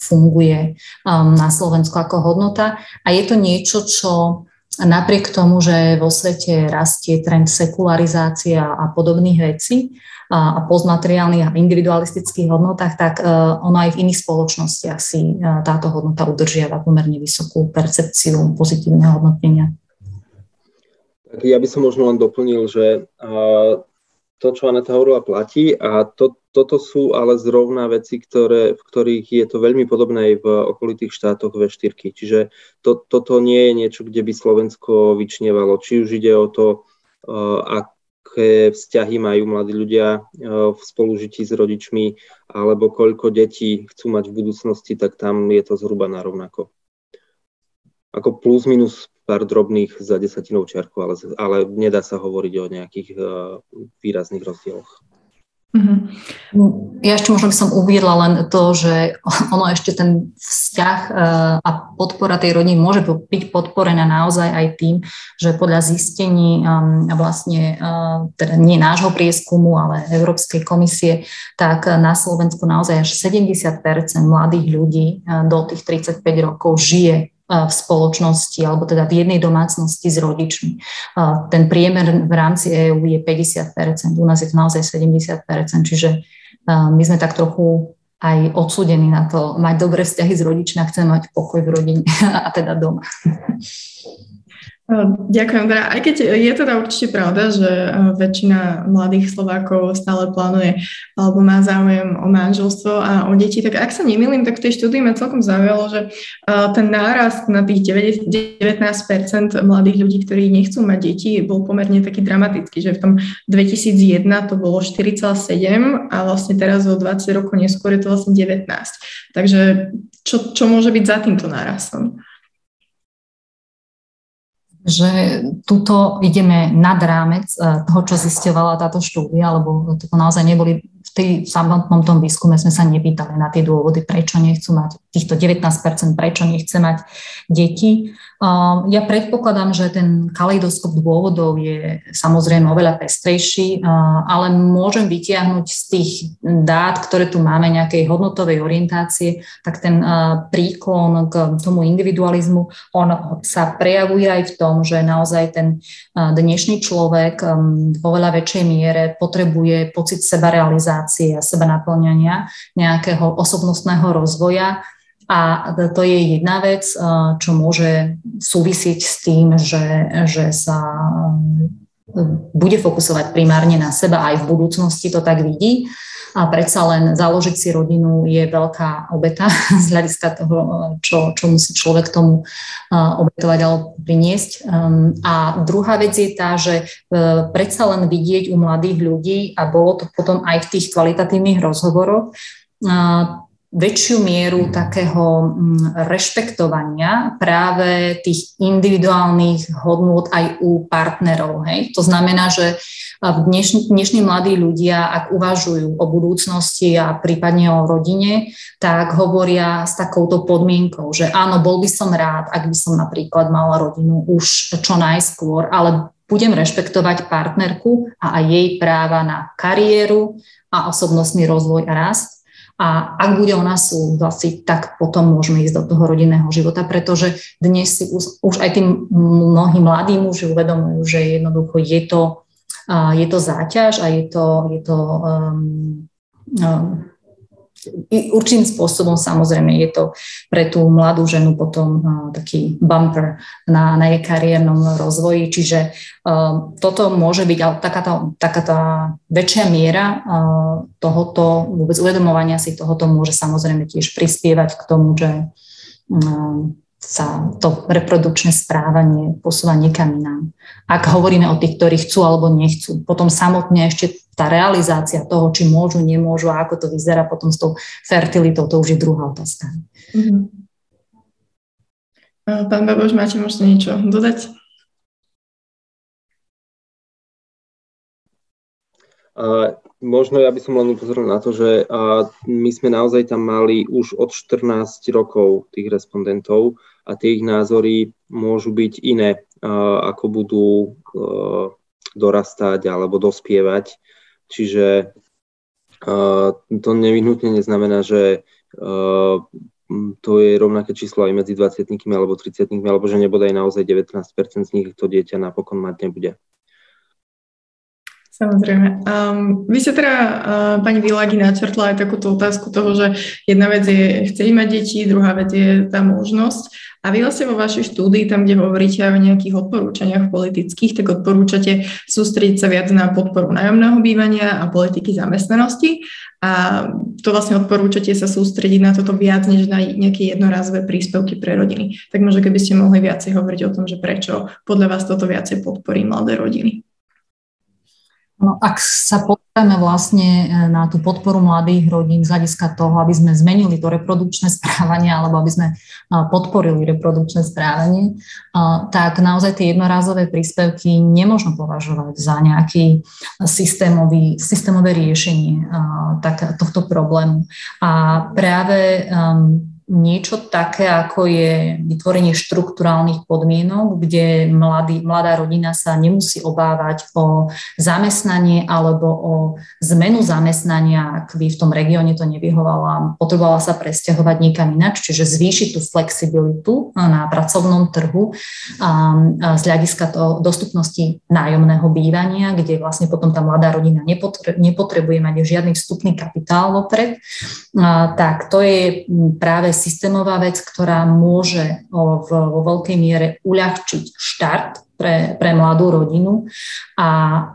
funguje na Slovensku ako hodnota. A je to niečo, čo napriek tomu, že vo svete rastie trend sekularizácia a podobných vecí a postmateriálnych a individualistických hodnotách, tak e, ono aj v iných spoločnostiach si e, táto hodnota udržiava pomerne vysokú percepciu pozitívneho hodnotenia. Tak ja by som možno len doplnil, že to, čo Aneta hovorila, platí a to, toto sú ale zrovna veci, ktoré, v ktorých je to veľmi podobné aj v okolitých štátoch V4. Čiže to, toto nie je niečo, kde by Slovensko vyčnievalo. Či už ide o to, uh, aké vzťahy majú mladí ľudia uh, v spolužití s rodičmi, alebo koľko detí chcú mať v budúcnosti, tak tam je to zhruba narovnako. Ako plus minus pár drobných za desatinou čiarku, ale, ale nedá sa hovoriť o nejakých uh, výrazných rozdieloch. Uh-huh. Ja ešte možno by som uviedla len to, že ono ešte ten vzťah e, a podpora tej rodiny môže byť podporená naozaj aj tým, že podľa zistení um, vlastne e, teda nie nášho prieskumu, ale Európskej komisie, tak na Slovensku naozaj až 70% mladých ľudí do tých 35 rokov žije v spoločnosti alebo teda v jednej domácnosti s rodičmi. Ten priemer v rámci EÚ je 50%, u nás je to naozaj 70%, čiže my sme tak trochu aj odsudení na to mať dobré vzťahy s rodičmi a chceme mať pokoj v rodine a teda doma. Ďakujem. Teda, aj keď je teda určite pravda, že väčšina mladých Slovákov stále plánuje alebo má záujem o manželstvo a o deti, tak ak sa nemýlim, tak v tej štúdii ma celkom zaujalo, že ten nárast na tých 19% mladých ľudí, ktorí nechcú mať deti, bol pomerne taký dramatický, že v tom 2001 to bolo 4,7 a vlastne teraz o 20 rokov neskôr je to vlastne 19. Takže čo, čo môže byť za týmto nárastom? Že tuto ideme nad rámec eh, toho, čo zisťovala táto štúdia, lebo toto naozaj neboli v tej samotnom tom výskume sme sa nepýtali na tie dôvody, prečo nechcú mať týchto 19%, prečo nechce mať deti. Um, ja predpokladám, že ten kaleidoskop dôvodov je samozrejme oveľa pestrejší, uh, ale môžem vytiahnuť z tých dát, ktoré tu máme, nejakej hodnotovej orientácie, tak ten uh, príklon k tomu individualizmu, on sa prejavuje aj v tom, že naozaj ten uh, dnešný človek um, vo veľa väčšej miere potrebuje pocit sebarealizácie a seba naplňania nejakého osobnostného rozvoja a to je jedna vec, čo môže súvisieť s tým, že, že sa bude fokusovať primárne na seba aj v budúcnosti, to tak vidí. A predsa len založiť si rodinu je veľká obeta z hľadiska toho, čo, čo musí človek tomu obetovať alebo priniesť. Um, a druhá vec je tá, že predsa len vidieť u mladých ľudí, a bolo to potom aj v tých kvalitatívnych rozhovoroch, väčšiu mieru takého mm, rešpektovania práve tých individuálnych hodnôt aj u partnerov. Hej? To znamená, že dnešní, dnešní mladí ľudia, ak uvažujú o budúcnosti a prípadne o rodine, tak hovoria s takouto podmienkou, že áno, bol by som rád, ak by som napríklad mala rodinu už čo najskôr, ale budem rešpektovať partnerku a aj jej práva na kariéru a osobnostný rozvoj a rast a ak bude o nás súhlasiť, tak potom môžeme ísť do toho rodinného života, pretože dnes si už aj tí mnohí mladí muži uvedomujú, že jednoducho je to, je to záťaž a je to, je to um, um, určitým spôsobom samozrejme je to pre tú mladú ženu potom taký bumper na, na jej kariérnom rozvoji, čiže toto môže byť, ale taká tá, taká tá väčšia miera tohoto, vôbec uvedomovania si tohoto môže samozrejme tiež prispievať k tomu, že sa to reprodukčné správanie posúva niekam inám. Ak hovoríme o tých, ktorí chcú alebo nechcú, potom samotne ešte tá realizácia toho, či môžu, nemôžu a ako to vyzerá potom s tou fertilitou, to už je druhá otázka. Mm-hmm. Pán Baboš, máte možno niečo dodať? Uh, možno ja by som len upozoril na to, že my sme naozaj tam mali už od 14 rokov tých respondentov a tie ich názory môžu byť iné, ako budú dorastať alebo dospievať. Čiže to nevyhnutne neznamená, že to je rovnaké číslo aj medzi 20 alebo 30 alebo že nebodaj naozaj 19% z nich to dieťa napokon mať nebude. Samozrejme. Um, vy ste teda, uh, pani Vilagi, načrtla aj takúto otázku toho, že jedna vec je chcieť mať deti, druhá vec je tá možnosť. A vy vlastne vo vašej štúdii, tam, kde hovoríte o nejakých odporúčaniach politických, tak odporúčate sústrediť sa viac na podporu nájomného bývania a politiky zamestnanosti. A to vlastne odporúčate sa sústrediť na toto viac, než na nejaké jednorázové príspevky pre rodiny. Tak možno keby ste mohli viacej hovoriť o tom, že prečo podľa vás toto viacej podporí mladé rodiny. No, ak sa pozrieme vlastne e, na tú podporu mladých rodín z hľadiska toho, aby sme zmenili to reprodukčné správanie alebo aby sme e, podporili reprodukčné správanie, e, tak naozaj tie jednorázové príspevky nemôžno považovať za nejaký systémový, systémové riešenie tak, tohto problému. A práve niečo také, ako je vytvorenie štruktúrálnych podmienok, kde mladý, mladá rodina sa nemusí obávať o zamestnanie alebo o zmenu zamestnania, ak by v tom regióne to nevyhovala, potrebovala sa presťahovať niekam ináč, čiže zvýšiť tú flexibilitu na pracovnom trhu z hľadiska to, dostupnosti nájomného bývania, kde vlastne potom tá mladá rodina nepotrebuje mať žiadny vstupný kapitál vopred, tak to je práve systémová vec, ktorá môže vo veľkej miere uľahčiť štart pre, pre mladú rodinu a,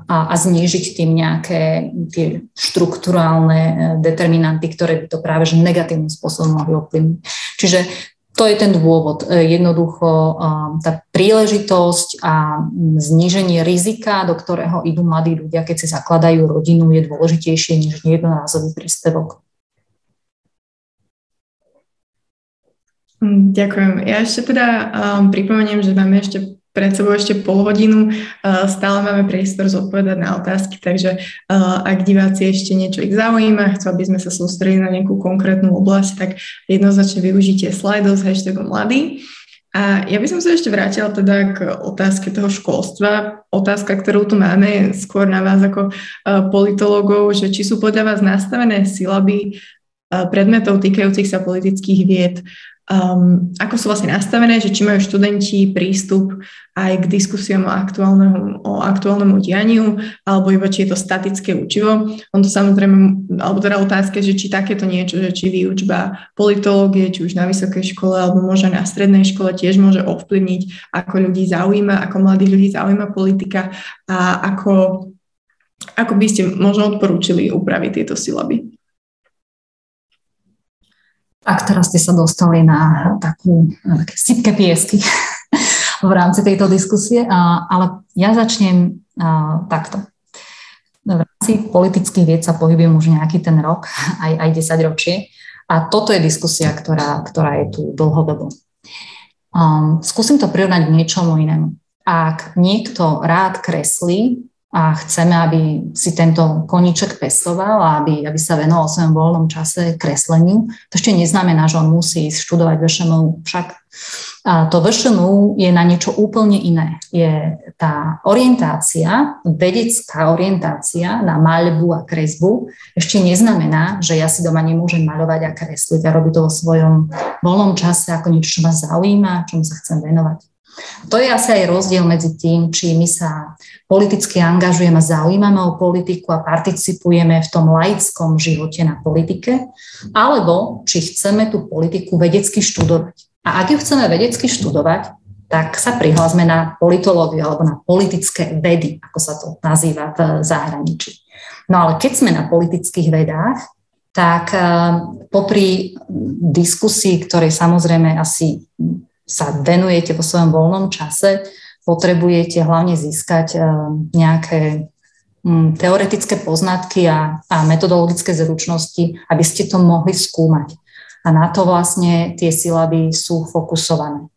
a, a znížiť tým nejaké tie štruktúrálne e, determinanty, ktoré by to práve že negatívnym spôsobom mohli ovplyvniť. Čiže to je ten dôvod. E, jednoducho tá príležitosť a zníženie rizika, do ktorého idú mladí ľudia, keď si zakladajú rodinu, je dôležitejšie než jednorázový príspevok. Ďakujem. Ja ešte teda um, pripomeniem, že máme ešte pred sebou ešte pol hodinu. Stále máme priestor zodpovedať na otázky, takže ak diváci ešte niečo ich zaujíma, chcú, aby sme sa sústredili na nejakú konkrétnu oblasť, tak jednoznačne využite slajdov s hashtagom mladý. A ja by som sa ešte vrátila teda k otázke toho školstva. Otázka, ktorú tu máme, je skôr na vás ako politologov, že či sú podľa vás nastavené silaby predmetov týkajúcich sa politických vied um, ako sú vlastne nastavené, že či majú študenti prístup aj k diskusiám o aktuálnemu, o aktuálnemu dianiu, alebo iba či je to statické učivo. On to samozrejme, alebo teda otázka, že či takéto niečo, že či výučba politológie, či už na vysokej škole, alebo možno na strednej škole tiež môže ovplyvniť, ako ľudí zaujíma, ako mladých ľudí zaujíma politika a ako, ako by ste možno odporúčili upraviť tieto silaby. Tak teraz ste sa dostali na takú, na také sypké piesky v rámci tejto diskusie, ale ja začnem takto. V rámci politických vied sa pohybujem už nejaký ten rok, aj, aj 10 ročie. A toto je diskusia, ktorá, ktorá je tu dlhodobo. Um, skúsim to prirovnať k niečomu inému. Ak niekto rád kreslí, a chceme, aby si tento koníček pestoval a aby, aby sa venoval svojom voľnom čase kresleniu. To ešte neznamená, že on musí študovať VŠMU. Však a to VŠMU je na niečo úplne iné. Je tá orientácia, vedecká orientácia na maľbu a kresbu ešte neznamená, že ja si doma nemôžem maľovať a kresliť a robiť to vo svojom voľnom čase ako niečo, čo ma zaujíma, čomu sa chcem venovať. To je asi aj rozdiel medzi tým, či my sa politicky angažujeme zaujímame o politiku a participujeme v tom laickom živote na politike, alebo či chceme tú politiku vedecky študovať. A ak ju chceme vedecky študovať, tak sa prihlásme na politológiu alebo na politické vedy, ako sa to nazýva v zahraničí. No ale keď sme na politických vedách, tak eh, popri diskusii, ktorej samozrejme asi sa venujete vo svojom voľnom čase, potrebujete hlavne získať eh, nejaké hm, teoretické poznatky a, a metodologické zručnosti, aby ste to mohli skúmať. A na to vlastne tie silaby sú fokusované.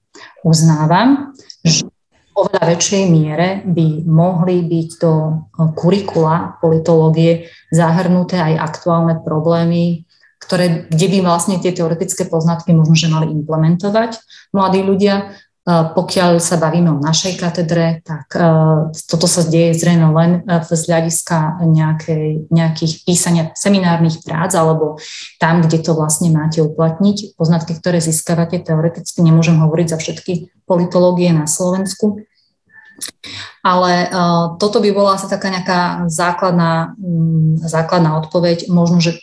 Uznávam, že v oveľa väčšej miere by mohli byť do kurikula politológie zahrnuté aj aktuálne problémy ktoré, kde by vlastne tie teoretické poznatky možno, že mali implementovať mladí ľudia. Pokiaľ sa bavíme o našej katedre, tak toto sa deje zrejme len z hľadiska nejakej, nejakých písania seminárnych prác alebo tam, kde to vlastne máte uplatniť. Poznatky, ktoré získavate teoreticky, nemôžem hovoriť za všetky politológie na Slovensku, ale uh, toto by bola asi taká nejaká základná, um, základná odpoveď. Možno, že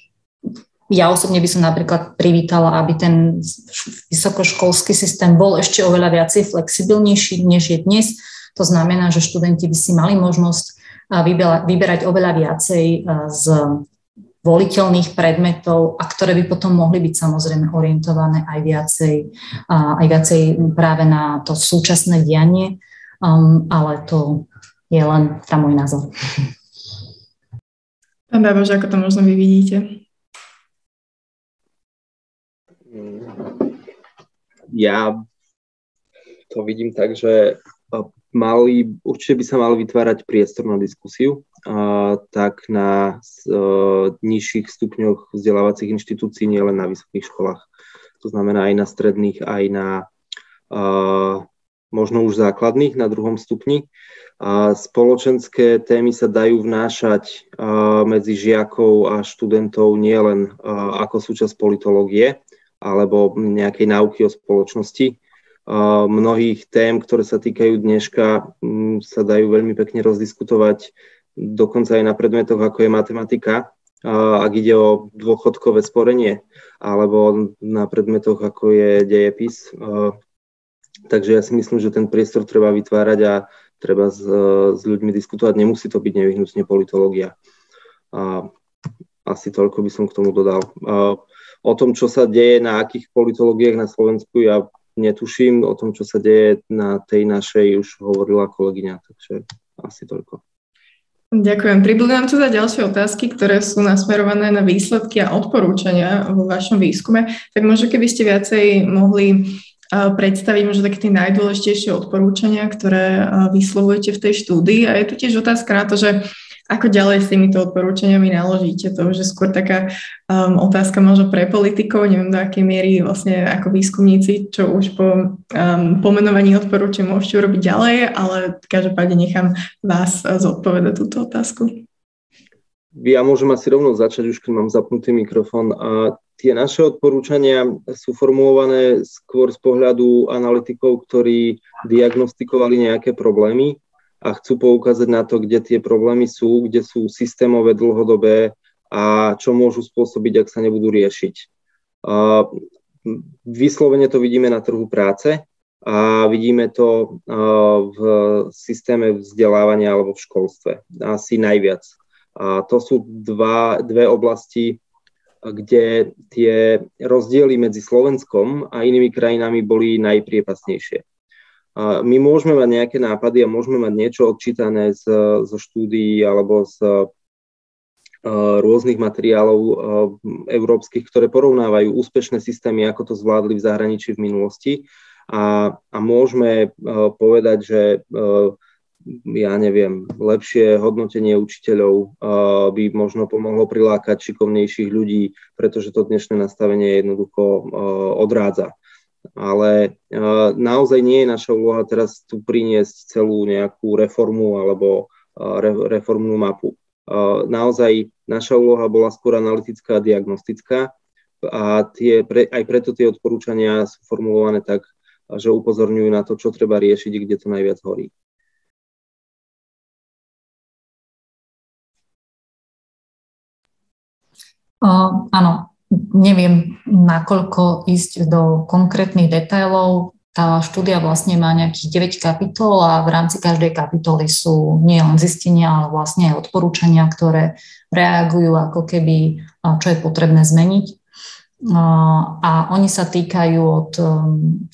ja osobne by som napríklad privítala, aby ten vysokoškolský systém bol ešte oveľa viacej flexibilnejší, než je dnes. To znamená, že študenti by si mali možnosť vyberať oveľa viacej z voliteľných predmetov a ktoré by potom mohli byť samozrejme orientované aj viacej, aj viacej práve na to súčasné dianie, um, ale to je len tam môj názor. Pán Babož, ako to možno vy vidíte? Ja to vidím tak, že mali, určite by sa mal vytvárať priestor na diskusiu, a, tak na a, nižších stupňoch vzdelávacích inštitúcií, nielen na vysokých školách. To znamená aj na stredných, aj na a, možno už základných, na druhom stupni. A spoločenské témy sa dajú vnášať a, medzi žiakov a študentov nielen ako súčasť politológie, alebo nejakej náuky o spoločnosti. Mnohých tém, ktoré sa týkajú dneška, sa dajú veľmi pekne rozdiskutovať dokonca aj na predmetoch, ako je matematika ak ide o dôchodkové sporenie alebo na predmetoch, ako je dejepis. Takže ja si myslím, že ten priestor treba vytvárať a treba s, s ľuďmi diskutovať. Nemusí to byť nevyhnutne politológia. Asi toľko by som k tomu dodal. O tom, čo sa deje na akých politológiách na Slovensku, ja netuším. O tom, čo sa deje na tej našej, už hovorila kolegyňa, takže asi toľko. Ďakujem. Pribudú nám teda ďalšie otázky, ktoré sú nasmerované na výsledky a odporúčania vo vašom výskume. Tak možno keby ste viacej mohli predstaviť možno také tie najdôležitejšie odporúčania, ktoré vyslovujete v tej štúdii. A je tu tiež otázka na to, že ako ďalej s týmito odporúčaniami naložíte? To už je skôr taká um, otázka možno pre politikov, neviem do akej miery vlastne ako výskumníci, čo už po um, pomenovaní odporúčaní môžete urobiť ďalej, ale každopádne nechám vás zodpovedať túto otázku. Ja môžem asi rovno začať, už keď mám zapnutý mikrofón. A tie naše odporúčania sú formulované skôr z pohľadu analytikov, ktorí diagnostikovali nejaké problémy a chcú poukázať na to, kde tie problémy sú, kde sú systémové, dlhodobé a čo môžu spôsobiť, ak sa nebudú riešiť. Vyslovene to vidíme na trhu práce a vidíme to v systéme vzdelávania alebo v školstve asi najviac. A to sú dva, dve oblasti, kde tie rozdiely medzi Slovenskom a inými krajinami boli najpriepasnejšie. My môžeme mať nejaké nápady a môžeme mať niečo odčítané zo štúdií alebo z uh, rôznych materiálov uh, európskych, ktoré porovnávajú úspešné systémy, ako to zvládli v zahraničí v minulosti. A, a môžeme uh, povedať, že ja neviem, lepšie hodnotenie učiteľov by možno pomohlo prilákať šikovnejších ľudí, pretože to dnešné nastavenie jednoducho odrádza ale uh, naozaj nie je naša úloha teraz tu priniesť celú nejakú reformu alebo uh, re, reformnú mapu. Uh, naozaj naša úloha bola skôr analytická a diagnostická a tie, pre, aj preto tie odporúčania sú formulované tak, že upozorňujú na to, čo treba riešiť, kde to najviac horí. Uh, áno, neviem, nakoľko ísť do konkrétnych detailov. Tá štúdia vlastne má nejakých 9 kapitol a v rámci každej kapitoly sú nielen zistenia, ale vlastne aj odporúčania, ktoré reagujú ako keby, čo je potrebné zmeniť. A oni sa týkajú od,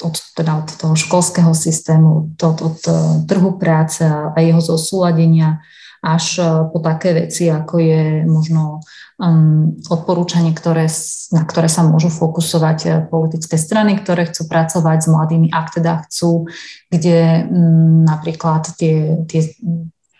od, teda od toho školského systému, od, od trhu práce a jeho zosúladenia až po také veci, ako je možno um, odporúčanie, ktoré, na ktoré sa môžu fokusovať eh, politické strany, ktoré chcú pracovať s mladými, ak teda chcú, kde um, napríklad tie, tie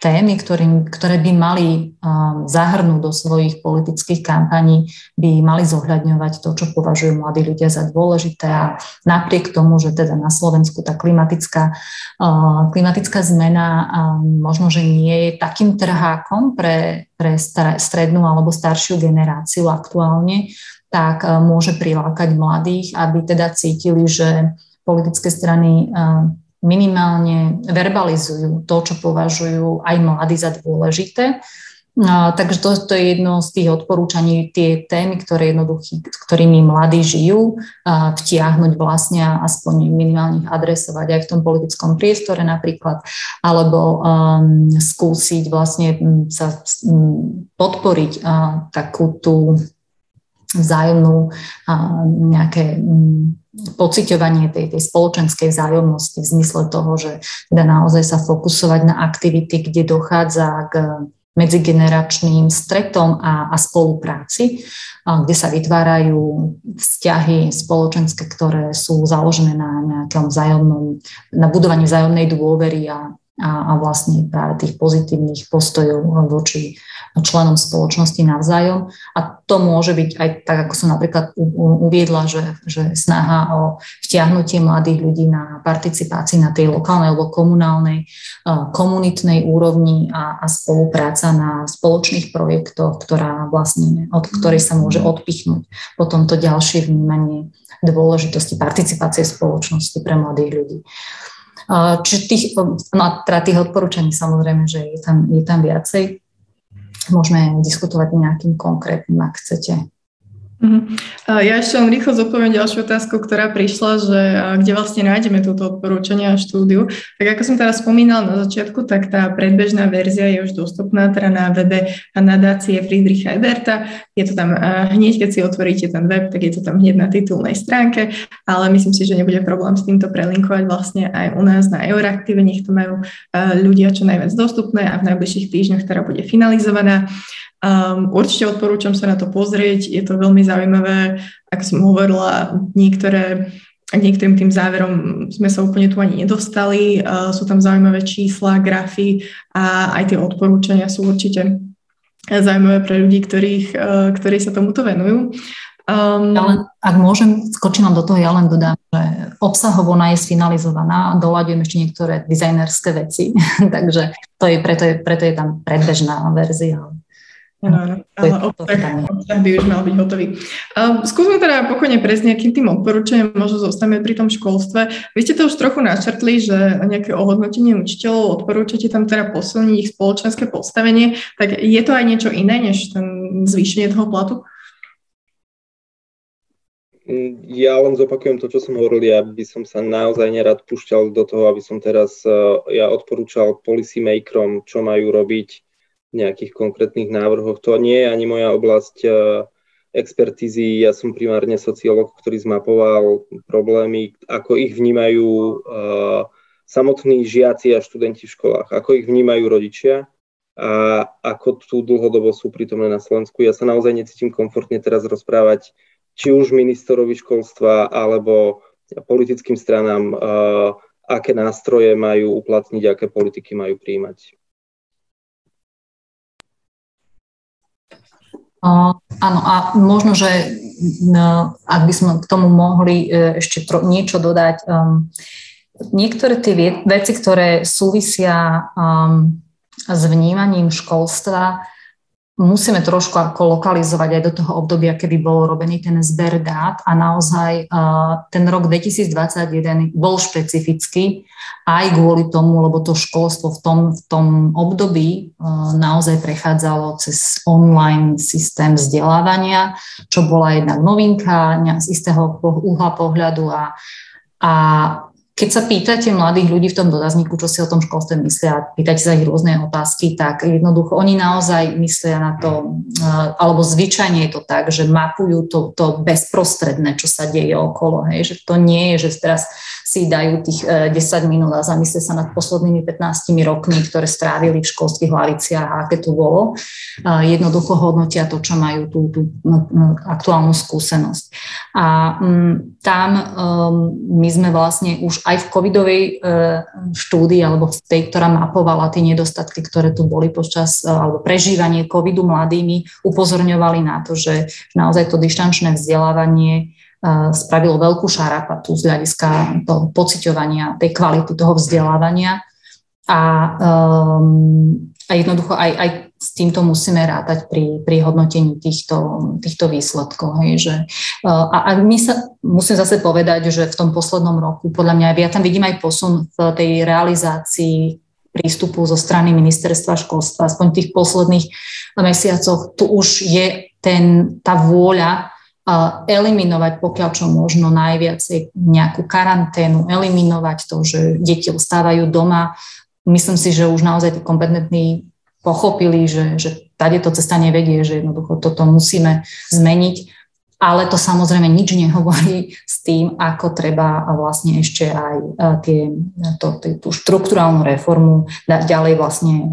témy, ktorým, ktoré by mali um, zahrnúť do svojich politických kampaní, by mali zohľadňovať to, čo považujú mladí ľudia za dôležité. A napriek tomu, že teda na Slovensku tá klimatická, uh, klimatická zmena um, možno, že nie je takým trhákom pre, pre strednú alebo staršiu generáciu aktuálne, tak uh, môže prilákať mladých, aby teda cítili, že politické strany uh, minimálne verbalizujú to, čo považujú aj mladí za dôležité. Takže to, to je jedno z tých odporúčaní, tie témy, ktoré jednoduchý, ktorými mladí žijú, vtiahnuť vlastne aspoň minimálne ich adresovať aj v tom politickom priestore napríklad, alebo um, skúsiť vlastne sa um, podporiť uh, takú tú vzájomnú uh, nejaké um, pociťovanie tej, tej spoločenskej vzájomnosti v zmysle toho, že teda naozaj sa fokusovať na aktivity, kde dochádza k medzigeneračným stretom a, a spolupráci, a kde sa vytvárajú vzťahy spoločenské, ktoré sú založené na nejakom vzájomnom, na budovaní vzájomnej dôvery a, a, a vlastne práve tých pozitívnych postojov voči členom spoločnosti navzájom. A to môže byť aj tak, ako som napríklad uviedla, že, že snaha o vtiahnutie mladých ľudí na participácii na tej lokálnej alebo komunálnej, komunitnej úrovni a, a spolupráca na spoločných projektoch, ktorá vlastne, od ktorej sa môže odpichnúť potom to ďalšie vnímanie dôležitosti participácie spoločnosti pre mladých ľudí. Čiže tých, no, teda tých odporúčaní samozrejme, že je tam, je tam viacej. môžeme diskutovať nejakým konkrétnym, ak chcete. Uh-huh. Ja ešte len rýchlo zodpoviem ďalšiu otázku, ktorá prišla, že kde vlastne nájdeme túto odporúčanie a štúdiu. Tak ako som teraz spomínala na začiatku, tak tá predbežná verzia je už dostupná teda na webe nadácie Friedricha Eberta. Je to tam hneď, keď si otvoríte ten web, tak je to tam hneď na titulnej stránke, ale myslím si, že nebude problém s týmto prelinkovať vlastne aj u nás na Euraktive. Nech to majú ľudia čo najviac dostupné a v najbližších týždňoch ktorá bude finalizovaná. Um, určite odporúčam sa na to pozrieť, je to veľmi zaujímavé, ako som hovorila, niektoré niektorým tým záverom sme sa úplne tu ani nedostali. Uh, sú tam zaujímavé čísla, grafy a aj tie odporúčania sú určite zaujímavé pre ľudí, ktorých, uh, ktorí sa tomuto venujú. Um, ja len, ak môžem, skočím vám do toho, ja len dodám, že obsahovo ona je sfinalizovaná, doľadujem ešte niektoré dizajnerské veci, takže to je, preto, je, preto je tam predbežná verzia. Áno, ale obsah, obsah by už mal byť hotový. Uh, skúsme teda pokojne prejsť nejakým tým odporúčaním, možno zostaneme pri tom školstve. Vy ste to už trochu načrtli, že nejaké ohodnotenie učiteľov odporúčate tam teda posilniť ich spoločenské postavenie, tak je to aj niečo iné, než ten zvýšenie toho platu? Ja len zopakujem to, čo som hovoril, ja by som sa naozaj nerad pušťal do toho, aby som teraz uh, ja odporúčal policy makerom, čo majú robiť nejakých konkrétnych návrhoch. To nie je ani moja oblasť e, expertízy. Ja som primárne sociológ, ktorý zmapoval problémy, ako ich vnímajú uh, samotní žiaci a študenti v školách, ako ich vnímajú rodičia a ako tu dlhodobo sú prítomné na Slovensku. Ja sa naozaj necítim komfortne teraz rozprávať či už ministrovi školstva alebo politickým stranám, uh, aké nástroje majú uplatniť, aké politiky majú príjmať. Áno, a možno, že no, ak by sme k tomu mohli e, ešte tro, niečo dodať, um, niektoré tie veci, ktoré súvisia um, s vnímaním školstva, musíme trošku ako lokalizovať aj do toho obdobia, kedy bol robený ten zber dát a naozaj uh, ten rok 2021 bol špecifický aj kvôli tomu, lebo to školstvo v tom, v tom období uh, naozaj prechádzalo cez online systém vzdelávania, čo bola jednak novinka z istého uhla pohľadu a, a keď sa pýtate mladých ľudí v tom dotazníku, čo si o tom školstve myslia, pýtate sa ich rôzne otázky, tak jednoducho oni naozaj myslia na to, eh, alebo zvyčajne je to tak, že mapujú to, to bezprostredné, čo sa deje okolo. Hej? Že to nie je, že teraz si dajú tých 10 eh, minút a zamyslia sa nad poslednými 15 rokmi, ktoré strávili v školských hlaviciach a aké to bolo. Jednoducho hodnotia to, čo majú tú, tú no, no, aktuálnu skúsenosť. A mm, tam um, my sme vlastne už aj v covidovej e, štúdii alebo v tej, ktorá mapovala tie nedostatky, ktoré tu boli počas e, alebo prežívanie covidu mladými, upozorňovali na to, že naozaj to dištančné vzdelávanie e, spravilo veľkú šarapatu z hľadiska toho pociťovania, tej kvality toho vzdelávania. A, um, a jednoducho aj, aj s týmto musíme rátať pri, pri hodnotení týchto, týchto výsledkov. Hej, že, uh, a, a my sa musím zase povedať, že v tom poslednom roku, podľa mňa, ja tam vidím aj posun v tej realizácii prístupu zo strany ministerstva školstva, aspoň v tých posledných mesiacoch, tu už je ten, tá vôľa eliminovať pokiaľ čo možno najviac nejakú karanténu, eliminovať to, že deti ostávajú doma. Myslím si, že už naozaj tí kompetentní pochopili, že, že tady to cesta nevedie, že jednoducho toto musíme zmeniť, ale to samozrejme nič nehovorí s tým, ako treba vlastne ešte aj e, tie, to, tú štruktúrálnu reformu ďalej vlastne e,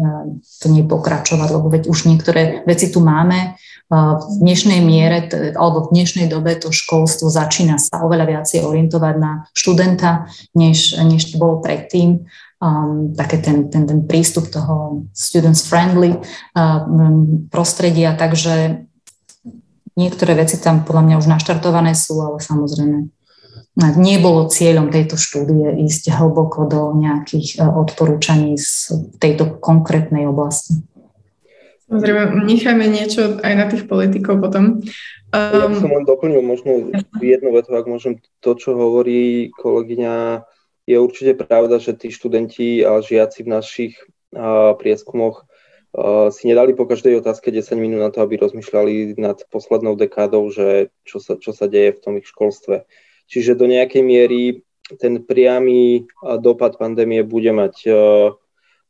to nepokračovať, lebo veď už niektoré veci tu máme, v dnešnej miere alebo v dnešnej dobe to školstvo začína sa oveľa viacej orientovať na študenta, než, než to bolo predtým um, také ten, ten, ten prístup toho students friendly uh, prostredia, takže niektoré veci tam podľa mňa už naštartované sú, ale samozrejme nebolo cieľom tejto štúdie ísť hlboko do nejakých uh, odporúčaní z tejto konkrétnej oblasti. Samozrejme, nechajme niečo aj na tých politikov potom. Um, ja som len doplnil možno jednu vetu, ak môžem to, čo hovorí kolegyňa je určite pravda, že tí študenti a žiaci v našich prieskumoch si nedali po každej otázke 10 minút na to, aby rozmýšľali nad poslednou dekádou, že čo sa, čo sa deje v tom ich školstve. Čiže do nejakej miery ten priamy dopad pandémie bude mať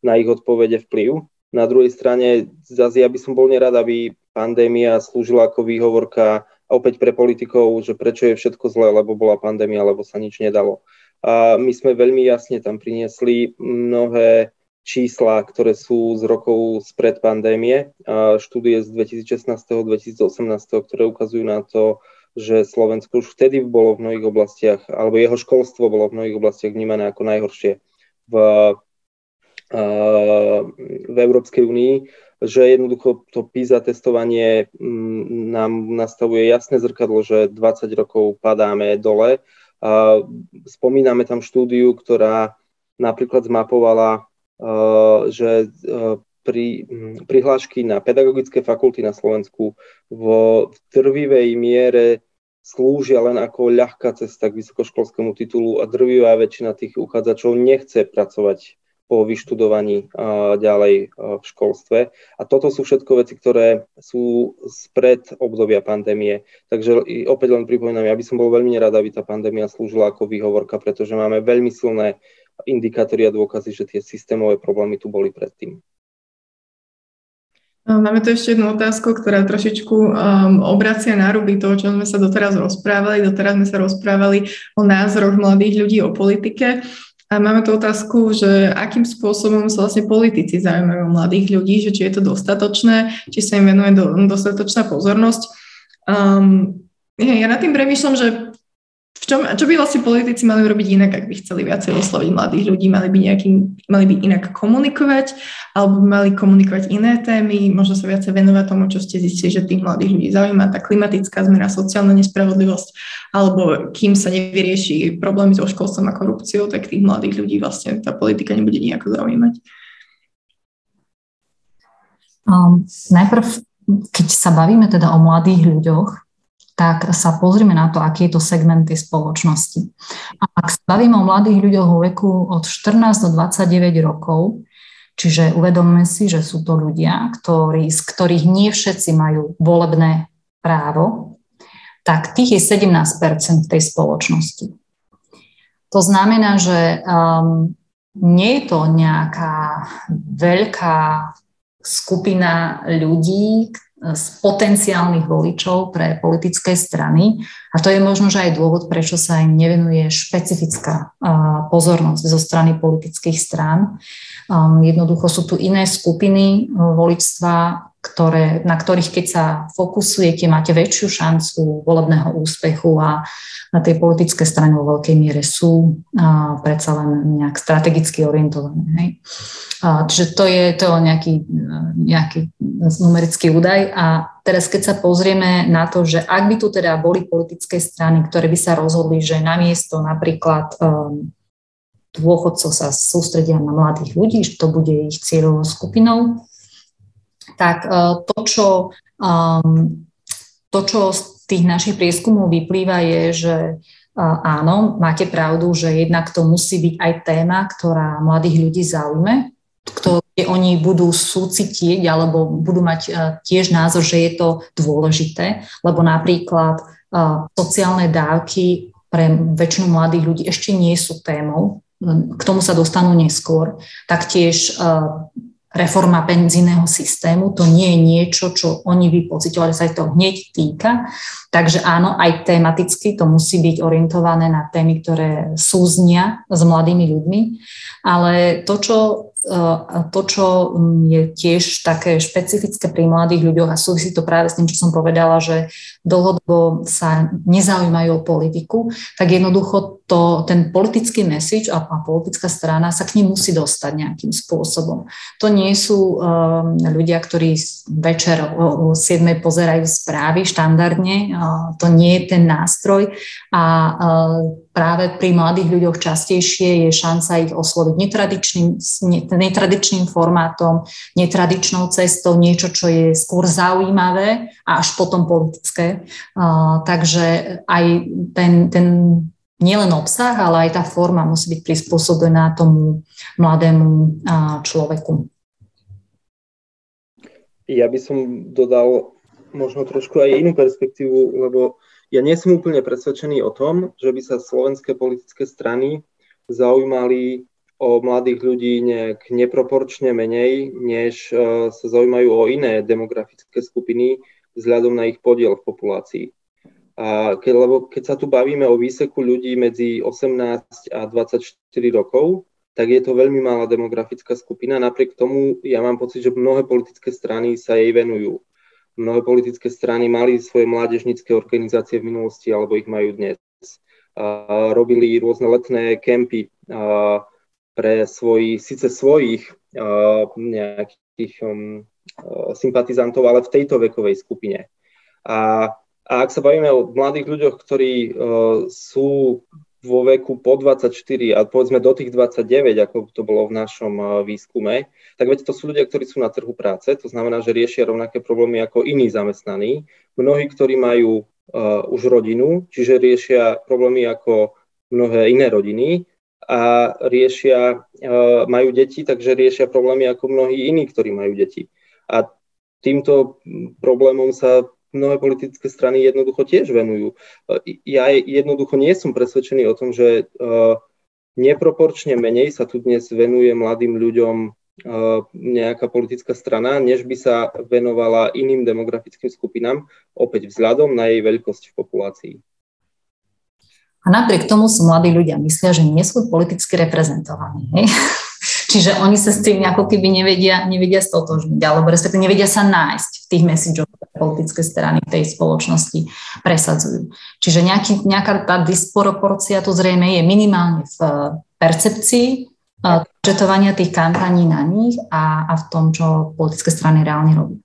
na ich odpovede vplyv. Na druhej strane, zase ja by som bol nerad, aby pandémia slúžila ako výhovorka opäť pre politikov, že prečo je všetko zlé, lebo bola pandémia, lebo sa nič nedalo. A my sme veľmi jasne tam priniesli mnohé čísla, ktoré sú z rokov spred pandémie, štúdie z 2016-2018, ktoré ukazujú na to, že Slovensko už vtedy bolo v mnohých oblastiach, alebo jeho školstvo bolo v mnohých oblastiach vnímané ako najhoršie v, v Európskej únii, že jednoducho to PISA testovanie nám nastavuje jasné zrkadlo, že 20 rokov padáme dole. Spomíname tam štúdiu, ktorá napríklad zmapovala že eh, pri, hm, prihlášky na pedagogické fakulty na Slovensku v trvivej miere slúžia len ako ľahká cesta k vysokoškolskému titulu a drvivá väčšina tých uchádzačov nechce pracovať po vyštudovaní ďalej v školstve. A toto sú všetko veci, ktoré sú spred obdobia pandémie. Takže opäť len pripomínam, ja by som bol veľmi nerád, aby tá pandémia slúžila ako výhovorka, pretože máme veľmi silné indikátory a dôkazy, že tie systémové problémy tu boli predtým. Máme tu ešte jednu otázku, ktorá trošičku um, obracia na ruby toho, čo sme sa doteraz rozprávali. Doteraz sme sa rozprávali o názoroch mladých ľudí o politike. A máme tu otázku, že akým spôsobom sa vlastne politici zaujímajú mladých ľudí, že či je to dostatočné, či sa im venuje do, dostatočná pozornosť. Um, ja nad tým premýšľam, že čom, čo by vlastne politici mali robiť inak, ak by chceli viacej osloviť mladých ľudí? Mali by, nejaký, mali by inak komunikovať, alebo mali komunikovať iné témy, možno sa viacej venovať tomu, čo ste zistili, že tých mladých ľudí zaujíma, tá klimatická zmena, sociálna nespravodlivosť, alebo kým sa nevyrieši problémy so školstvom a korupciou, tak tých mladých ľudí vlastne tá politika nebude nejako zaujímať. Um, najprv, keď sa bavíme teda o mladých ľuďoch, tak sa pozrime na to, aký je to segment tej spoločnosti. A ak sa bavíme o mladých ľuďoch vo veku od 14 do 29 rokov, čiže uvedomme si, že sú to ľudia, ktorí, z ktorých nie všetci majú volebné právo, tak tých je 17% tej spoločnosti. To znamená, že um, nie je to nejaká veľká skupina ľudí, z potenciálnych voličov pre politické strany. A to je možno, že aj dôvod, prečo sa im nevenuje špecifická pozornosť zo strany politických strán. Um, jednoducho sú tu iné skupiny voličstva, ktoré, na ktorých keď sa fokusujete, máte väčšiu šancu volebného úspechu a na tej politické strane vo veľkej miere sú a, predsa len nejak strategicky orientované. Hej. A, čiže to je, to nejaký, nejaký numerický údaj a teraz keď sa pozrieme na to, že ak by tu teda boli politické strany, ktoré by sa rozhodli, že namiesto napríklad um, dôchodcov sa sústredia na mladých ľudí, že to bude ich cieľovou skupinou, tak e, to, čo, um, to, čo z tých našich prieskumov vyplýva, je, že e, áno, máte pravdu, že jednak to musí byť aj téma, ktorá mladých ľudí zaujme, ktoré oni budú súcitieť alebo budú mať e, tiež názor, že je to dôležité, lebo napríklad sociálne dávky pre väčšinu mladých ľudí ešte nie sú témou, k tomu sa dostanú neskôr. Taktiež reforma penzijného systému, to nie je niečo, čo oni by pocitovali, sa to hneď týka. Takže áno, aj tematicky to musí byť orientované na témy, ktoré súznia s mladými ľuďmi. Ale to, čo to, čo je tiež také špecifické pri mladých ľuďoch a súvisí to práve s tým, čo som povedala, že dlhodobo sa nezaujímajú o politiku, tak jednoducho to, ten politický message a, a politická strana sa k ním musí dostať nejakým spôsobom. To nie sú um, ľudia, ktorí večer o, o 7 pozerajú správy štandardne, uh, to nie je ten nástroj a uh, práve pri mladých ľuďoch častejšie je šanca ich osloviť netradičným, netradičným formátom, netradičnou cestou, niečo, čo je skôr zaujímavé a až potom politické. Takže aj ten, ten nielen obsah, ale aj tá forma musí byť prispôsobená tomu mladému človeku. ja by som dodal možno trošku aj inú perspektívu, lebo ja nie som úplne presvedčený o tom, že by sa slovenské politické strany zaujímali o mladých ľudí nejak neproporčne menej, než uh, sa zaujímajú o iné demografické skupiny vzhľadom na ich podiel v populácii. A keď, lebo keď sa tu bavíme o výseku ľudí medzi 18 a 24 rokov, tak je to veľmi malá demografická skupina. Napriek tomu ja mám pocit, že mnohé politické strany sa jej venujú. Mnohé politické strany mali svoje mládežnícke organizácie v minulosti alebo ich majú dnes. Robili rôzne letné kempy pre svoj, síce svojich nejakých um, sympatizantov, ale v tejto vekovej skupine. A a ak sa bavíme o mladých ľuďoch, ktorí uh, sú vo veku po 24 a povedzme do tých 29, ako to bolo v našom uh, výskume, tak veď to sú ľudia, ktorí sú na trhu práce, to znamená, že riešia rovnaké problémy ako iní zamestnaní. Mnohí, ktorí majú uh, už rodinu, čiže riešia problémy ako mnohé iné rodiny a riešia, uh, majú deti, takže riešia problémy ako mnohí iní, ktorí majú deti. A týmto problémom sa mnohé politické strany jednoducho tiež venujú. E, ja jednoducho nie som presvedčený o tom, že e, neproporčne menej sa tu dnes venuje mladým ľuďom e, nejaká politická strana, než by sa venovala iným demografickým skupinám, opäť vzhľadom na jej veľkosť v populácii. A napriek tomu sú mladí ľudia myslia, že nie sú politicky reprezentovaní. Čiže oni sa s tým ako keby nevedia, nevedia stotožniť, alebo respektíve nevedia sa nájsť v tých messageoch, politické strany tej spoločnosti presadzujú. Čiže nejaký, nejaká tá disproporcia tu zrejme je minimálne v percepcii četovania tých kampaní na nich a, a v tom, čo politické strany reálne robí.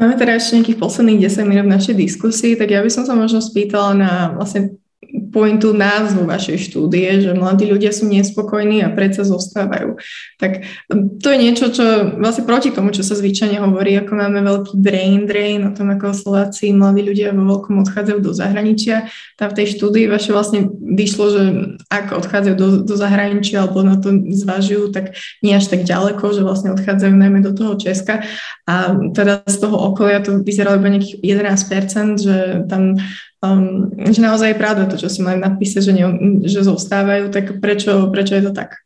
Máme teda ešte nejakých posledných 10 minút v našej diskusii, tak ja by som sa možno spýtala na vlastne pointu názvu vašej štúdie, že mladí ľudia sú nespokojní a predsa zostávajú. Tak to je niečo, čo vlastne proti tomu, čo sa zvyčajne hovorí, ako máme veľký brain drain o tom, ako Slováci mladí ľudia vo veľkom odchádzajú do zahraničia. Tam v tej štúdii vaše vlastne vyšlo, že ak odchádzajú do, do zahraničia alebo na to zvažujú, tak nie až tak ďaleko, že vlastne odchádzajú najmä do toho Česka. A teda z toho okolia to vyzeralo iba nejakých 11%, že tam um, že naozaj je pravda to, čo si mali napísať, že, ne, že zostávajú, tak prečo, prečo je to tak?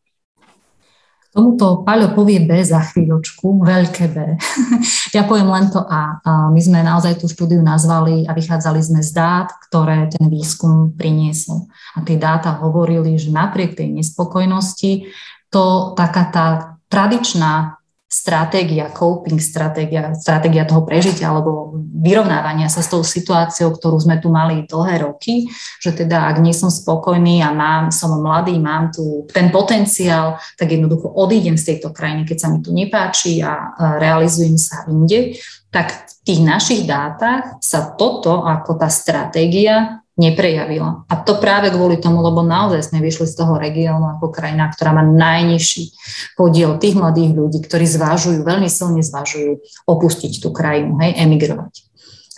Tomuto Paľo povie B za chvíľočku, veľké B. ja poviem len to A. My sme naozaj tú štúdiu nazvali a vychádzali sme z dát, ktoré ten výskum priniesol. A tie dáta hovorili, že napriek tej nespokojnosti to taká tá tradičná stratégia, coping stratégia, stratégia toho prežitia alebo vyrovnávania sa s tou situáciou, ktorú sme tu mali dlhé roky, že teda ak nie som spokojný a mám, som mladý, mám tu ten potenciál, tak jednoducho odídem z tejto krajiny, keď sa mi tu nepáči a realizujem sa inde, tak v tých našich dátach sa toto ako tá stratégia neprejavila. A to práve kvôli tomu, lebo naozaj sme vyšli z toho regiónu ako krajina, ktorá má najnižší podiel tých mladých ľudí, ktorí zvážujú, veľmi silne zvážujú opustiť tú krajinu, hej, emigrovať.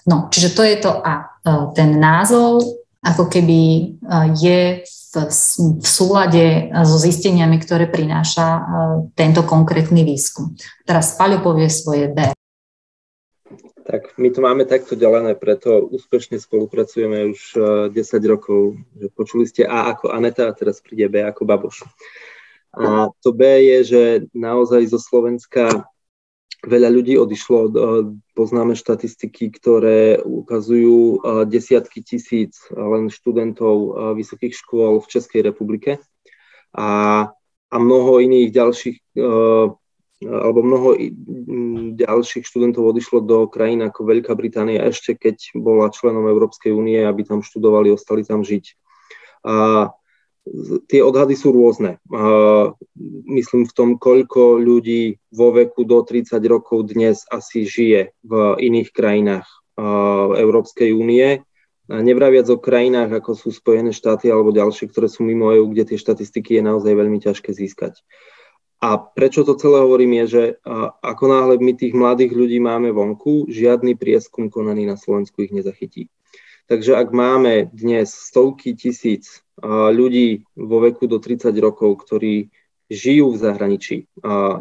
No, čiže to je to a e, ten názov ako keby e, je v, v súlade so zisteniami, ktoré prináša e, tento konkrétny výskum. Teraz Paľo povie svoje B. Tak my to máme takto delené, preto úspešne spolupracujeme už 10 eh, rokov. Počuli ste A ako Aneta a teraz príde B ako Baboš. A to B je, že naozaj zo Slovenska veľa ľudí odišlo. Poznáme štatistiky, ktoré ukazujú eh, desiatky tisíc len študentov vysokých škôl v Českej republike a, a mnoho iných ďalších alebo mnoho ďalších študentov odišlo do krajín ako Veľká Británia ešte keď bola členom Európskej únie, aby tam študovali, ostali tam žiť. A tie odhady sú rôzne. A myslím v tom, koľko ľudí vo veku do 30 rokov dnes asi žije v iných krajinách Európskej únie. A nevraviac o krajinách, ako sú Spojené štáty alebo ďalšie, ktoré sú mimo EU, kde tie štatistiky je naozaj veľmi ťažké získať. A prečo to celé hovorím je, že ako náhle my tých mladých ľudí máme vonku, žiadny prieskum konaný na Slovensku ich nezachytí. Takže ak máme dnes stovky tisíc ľudí vo veku do 30 rokov, ktorí žijú v zahraničí,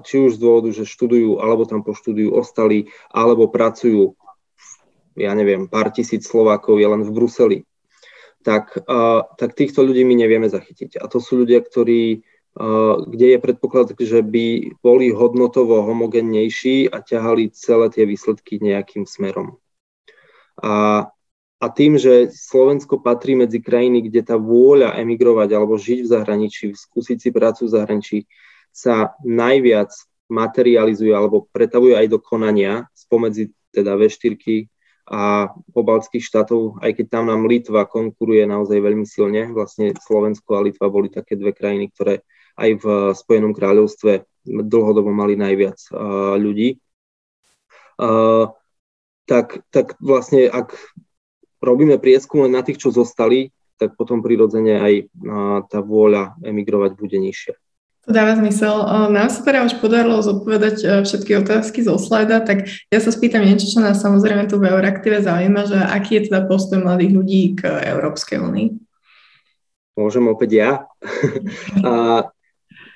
či už z dôvodu, že študujú, alebo tam po štúdiu ostali, alebo pracujú, ja neviem, pár tisíc Slovákov je len v Bruseli, tak, tak týchto ľudí my nevieme zachytiť. A to sú ľudia, ktorí, kde je predpoklad, že by boli hodnotovo homogennejší a ťahali celé tie výsledky nejakým smerom. A a tým, že Slovensko patrí medzi krajiny, kde tá vôľa emigrovať alebo žiť v zahraničí, skúsiť si prácu v zahraničí, sa najviac materializuje alebo pretavuje aj do konania spomedzi teda V4 a pobaltských štátov, aj keď tam nám Litva konkuruje naozaj veľmi silne. Vlastne Slovensko a Litva boli také dve krajiny, ktoré aj v Spojenom kráľovstve dlhodobo mali najviac uh, ľudí. Uh, tak, tak vlastne ak robíme prieskum len na tých, čo zostali, tak potom prirodzene aj tá vôľa emigrovať bude nižšia. To dáva zmysel. Nám sa teda už podarilo zodpovedať všetky otázky zo slajda, tak ja sa spýtam niečo, čo nás samozrejme tu v Euraktive zaujíma, že aký je teda postoj mladých ľudí k Európskej únii? Môžem opäť ja. a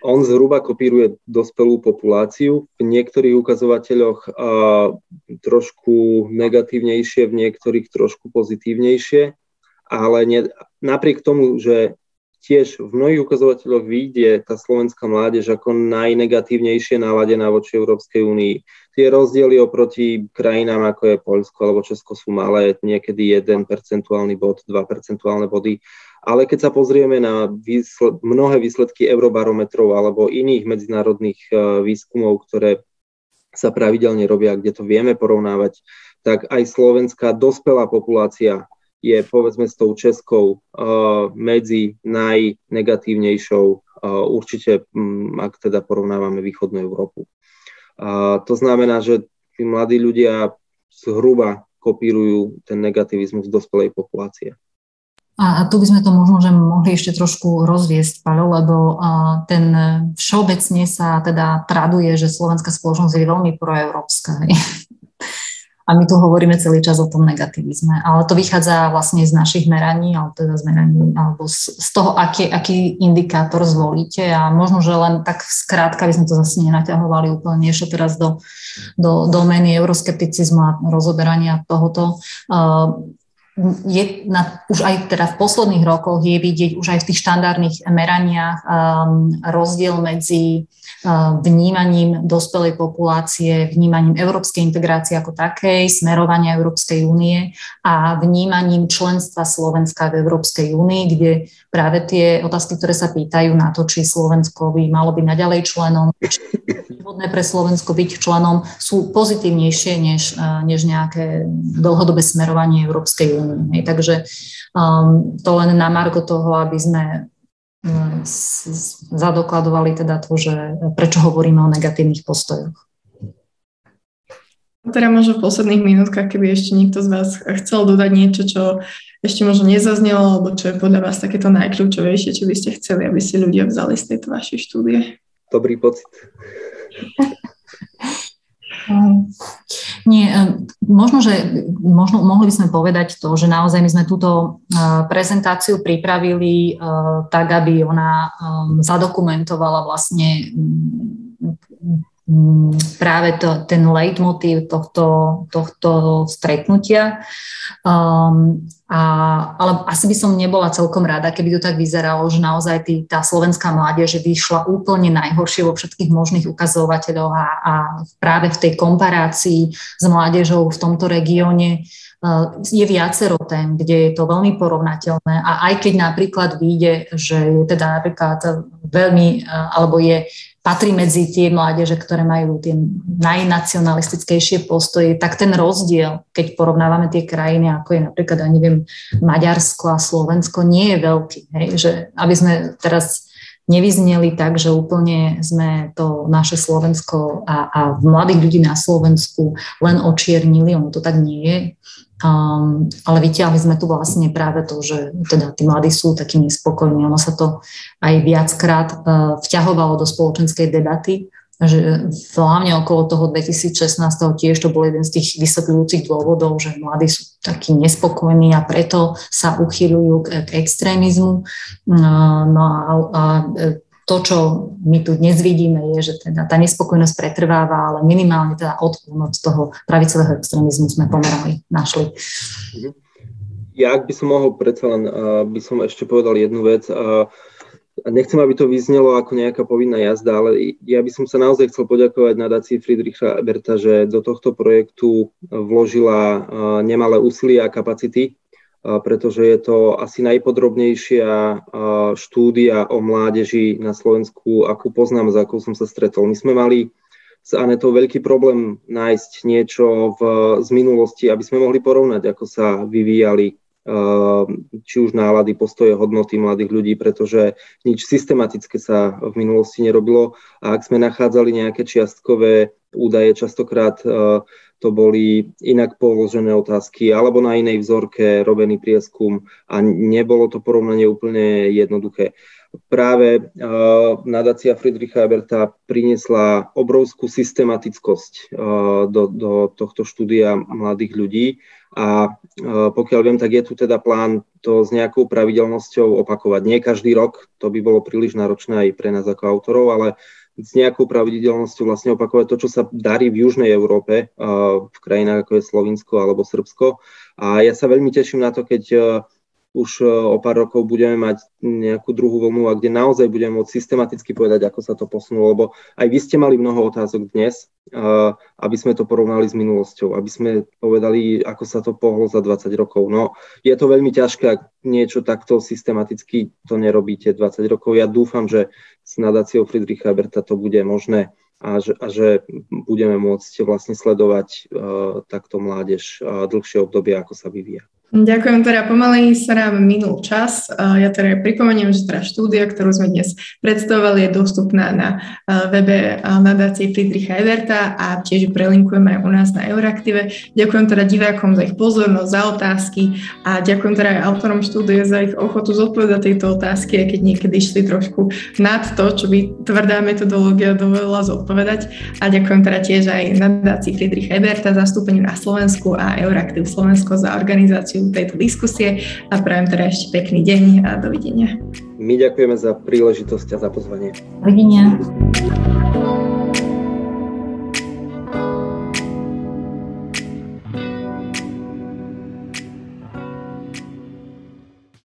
on zhruba kopíruje dospelú populáciu. V niektorých ukazovateľoch a, trošku negatívnejšie, v niektorých trošku pozitívnejšie, ale ne, napriek tomu, že tiež v mnohých ukazovateľoch vyjde tá slovenská mládež ako najnegatívnejšie naladená voči Európskej únii. Tie rozdiely oproti krajinám ako je Poľsko alebo Česko sú malé, niekedy 1 percentuálny bod, 2 percentuálne body ale keď sa pozrieme na výsled, mnohé výsledky eurobarometrov alebo iných medzinárodných e, výskumov, ktoré sa pravidelne robia, kde to vieme porovnávať, tak aj slovenská dospelá populácia je povedzme s tou Českou uh, medzi najnegatívnejšou, uh, určite um, ak teda porovnávame východnú Európu. To znamená, že tí mladí ľudia zhruba kopírujú ten negativizmus dospelej populácie. A, tu by sme to možno, že mohli ešte trošku rozviesť, Paľo, lebo ten všeobecne sa teda traduje, že slovenská spoločnosť je veľmi proeurópska. A my tu hovoríme celý čas o tom negativizme. Ale to vychádza vlastne z našich meraní, alebo teda z meraní, alebo z, toho, aký, aký indikátor zvolíte. A možno, že len tak skrátka by sme to zase nenaťahovali úplne niečo teraz do, do domény euroskepticizmu a rozoberania tohoto. Je na, už aj teda v posledných rokoch je vidieť už aj v tých štandardných meraniach um, rozdiel medzi uh, vnímaním dospelej populácie, vnímaním európskej integrácie ako takej, smerovania Európskej únie a vnímaním členstva Slovenska v Európskej únii, kde práve tie otázky, ktoré sa pýtajú na to, či Slovensko by malo byť naďalej členom, či vhodné pre Slovensko byť členom, sú pozitívnejšie než, uh, než nejaké dlhodobé smerovanie Európskej únie. Hej. Takže um, to len na margo toho, aby sme um, zadokladovali teda to, že prečo hovoríme o negatívnych postojoch. Teda možno v posledných minútkach, keby ešte niekto z vás chcel dodať niečo, čo ešte možno nezaznelo, alebo čo je podľa vás takéto najkľúčovejšie, čo by ste chceli, aby si ľudia vzali z tejto vašej štúdie? Dobrý pocit. Nie, možno, že možno, mohli by sme povedať to, že naozaj my sme túto prezentáciu pripravili tak, aby ona zadokumentovala vlastne práve to, ten leitmotív tohto, tohto stretnutia. A, ale asi by som nebola celkom rada, keby to tak vyzeralo, že naozaj tý, tá slovenská mládež vyšla úplne najhoršie vo všetkých možných ukazovateľoch a, a práve v tej komparácii s mládežou v tomto regióne uh, je viacero tém, kde je to veľmi porovnateľné. A aj keď napríklad vyjde, že je teda napríklad veľmi, uh, alebo je patrí medzi tie mládeže, ktoré majú tie najnacionalistickejšie postoje, tak ten rozdiel, keď porovnávame tie krajiny, ako je napríklad, ja neviem, Maďarsko a Slovensko, nie je veľký. Hej? Že aby sme teraz nevyzneli tak, že úplne sme to naše Slovensko a, a mladých ľudí na Slovensku len očiernili, ono to tak nie je. Um, ale vyťahli sme tu vlastne práve to, že teda tí mladí sú takí nespokojní. Ono sa to aj viackrát uh, vťahovalo do spoločenskej debaty, že hlavne okolo toho 2016 tiež to bol jeden z tých vysvetľujúcich dôvodov, že mladí sú takí nespokojní a preto sa uchyľujú k, k extrémizmu. Uh, no a, a to, čo my tu dnes vidíme, je, že teda tá nespokojnosť pretrváva, ale minimálne teda odklon od toho pravicového extrémizmu sme pomerali, našli. Ja, ak by som mohol, predsa len by som ešte povedal jednu vec. Nechcem, aby to vyznelo ako nejaká povinná jazda, ale ja by som sa naozaj chcel poďakovať nadácii Friedricha Eberta, že do tohto projektu vložila nemalé úsilie a kapacity pretože je to asi najpodrobnejšia štúdia o mládeži na Slovensku, akú poznám, za akou som sa stretol. My sme mali s Anetou veľký problém nájsť niečo v, z minulosti, aby sme mohli porovnať, ako sa vyvíjali či už nálady, postoje, hodnoty mladých ľudí, pretože nič systematické sa v minulosti nerobilo a ak sme nachádzali nejaké čiastkové údaje, častokrát to boli inak položené otázky alebo na inej vzorke robený prieskum a nebolo to porovnanie úplne jednoduché. Práve uh, nadácia Friedricha Eberta priniesla obrovskú systematickosť uh, do, do tohto štúdia mladých ľudí a uh, pokiaľ viem, tak je tu teda plán to s nejakou pravidelnosťou opakovať. Nie každý rok, to by bolo príliš náročné aj pre nás ako autorov, ale s nejakou pravidelnosťou vlastne opakovať to, čo sa darí v Južnej Európe, v krajinách ako je Slovinsko alebo Srbsko. A ja sa veľmi teším na to, keď už o pár rokov budeme mať nejakú druhú vlnu a kde naozaj budeme môcť systematicky povedať, ako sa to posunulo, lebo aj vy ste mali mnoho otázok dnes, aby sme to porovnali s minulosťou, aby sme povedali, ako sa to pohlo za 20 rokov. No, je to veľmi ťažké, ak niečo takto systematicky to nerobíte 20 rokov. Ja dúfam, že s nadáciou Friedricha Berta to bude možné a že, a že budeme môcť vlastne sledovať uh, takto mládež uh, dlhšie obdobie, ako sa vyvíja. Ďakujem, teda pomaly sa nám minul čas. Ja teda pripomeniem, že teda štúdia, ktorú sme dnes predstavovali, je dostupná na webe nadácie Friedricha Everta a tiež prelinkujeme aj u nás na Euraktive. Ďakujem teda divákom za ich pozornosť, za otázky a ďakujem teda aj autorom štúdie za ich ochotu zodpovedať tejto otázky, aj keď niekedy išli trošku nad to, čo by tvrdá metodológia dovolila zodpovedať. A ďakujem teda tiež aj nadácii Friedricha Eberta, zastúpeniu na Slovensku a Euraktiv Slovensko za organizáciu účasťou tejto diskusie a prajem teda ešte pekný deň a dovidenia. My ďakujeme za príležitosť a za pozvanie. Dovidenia.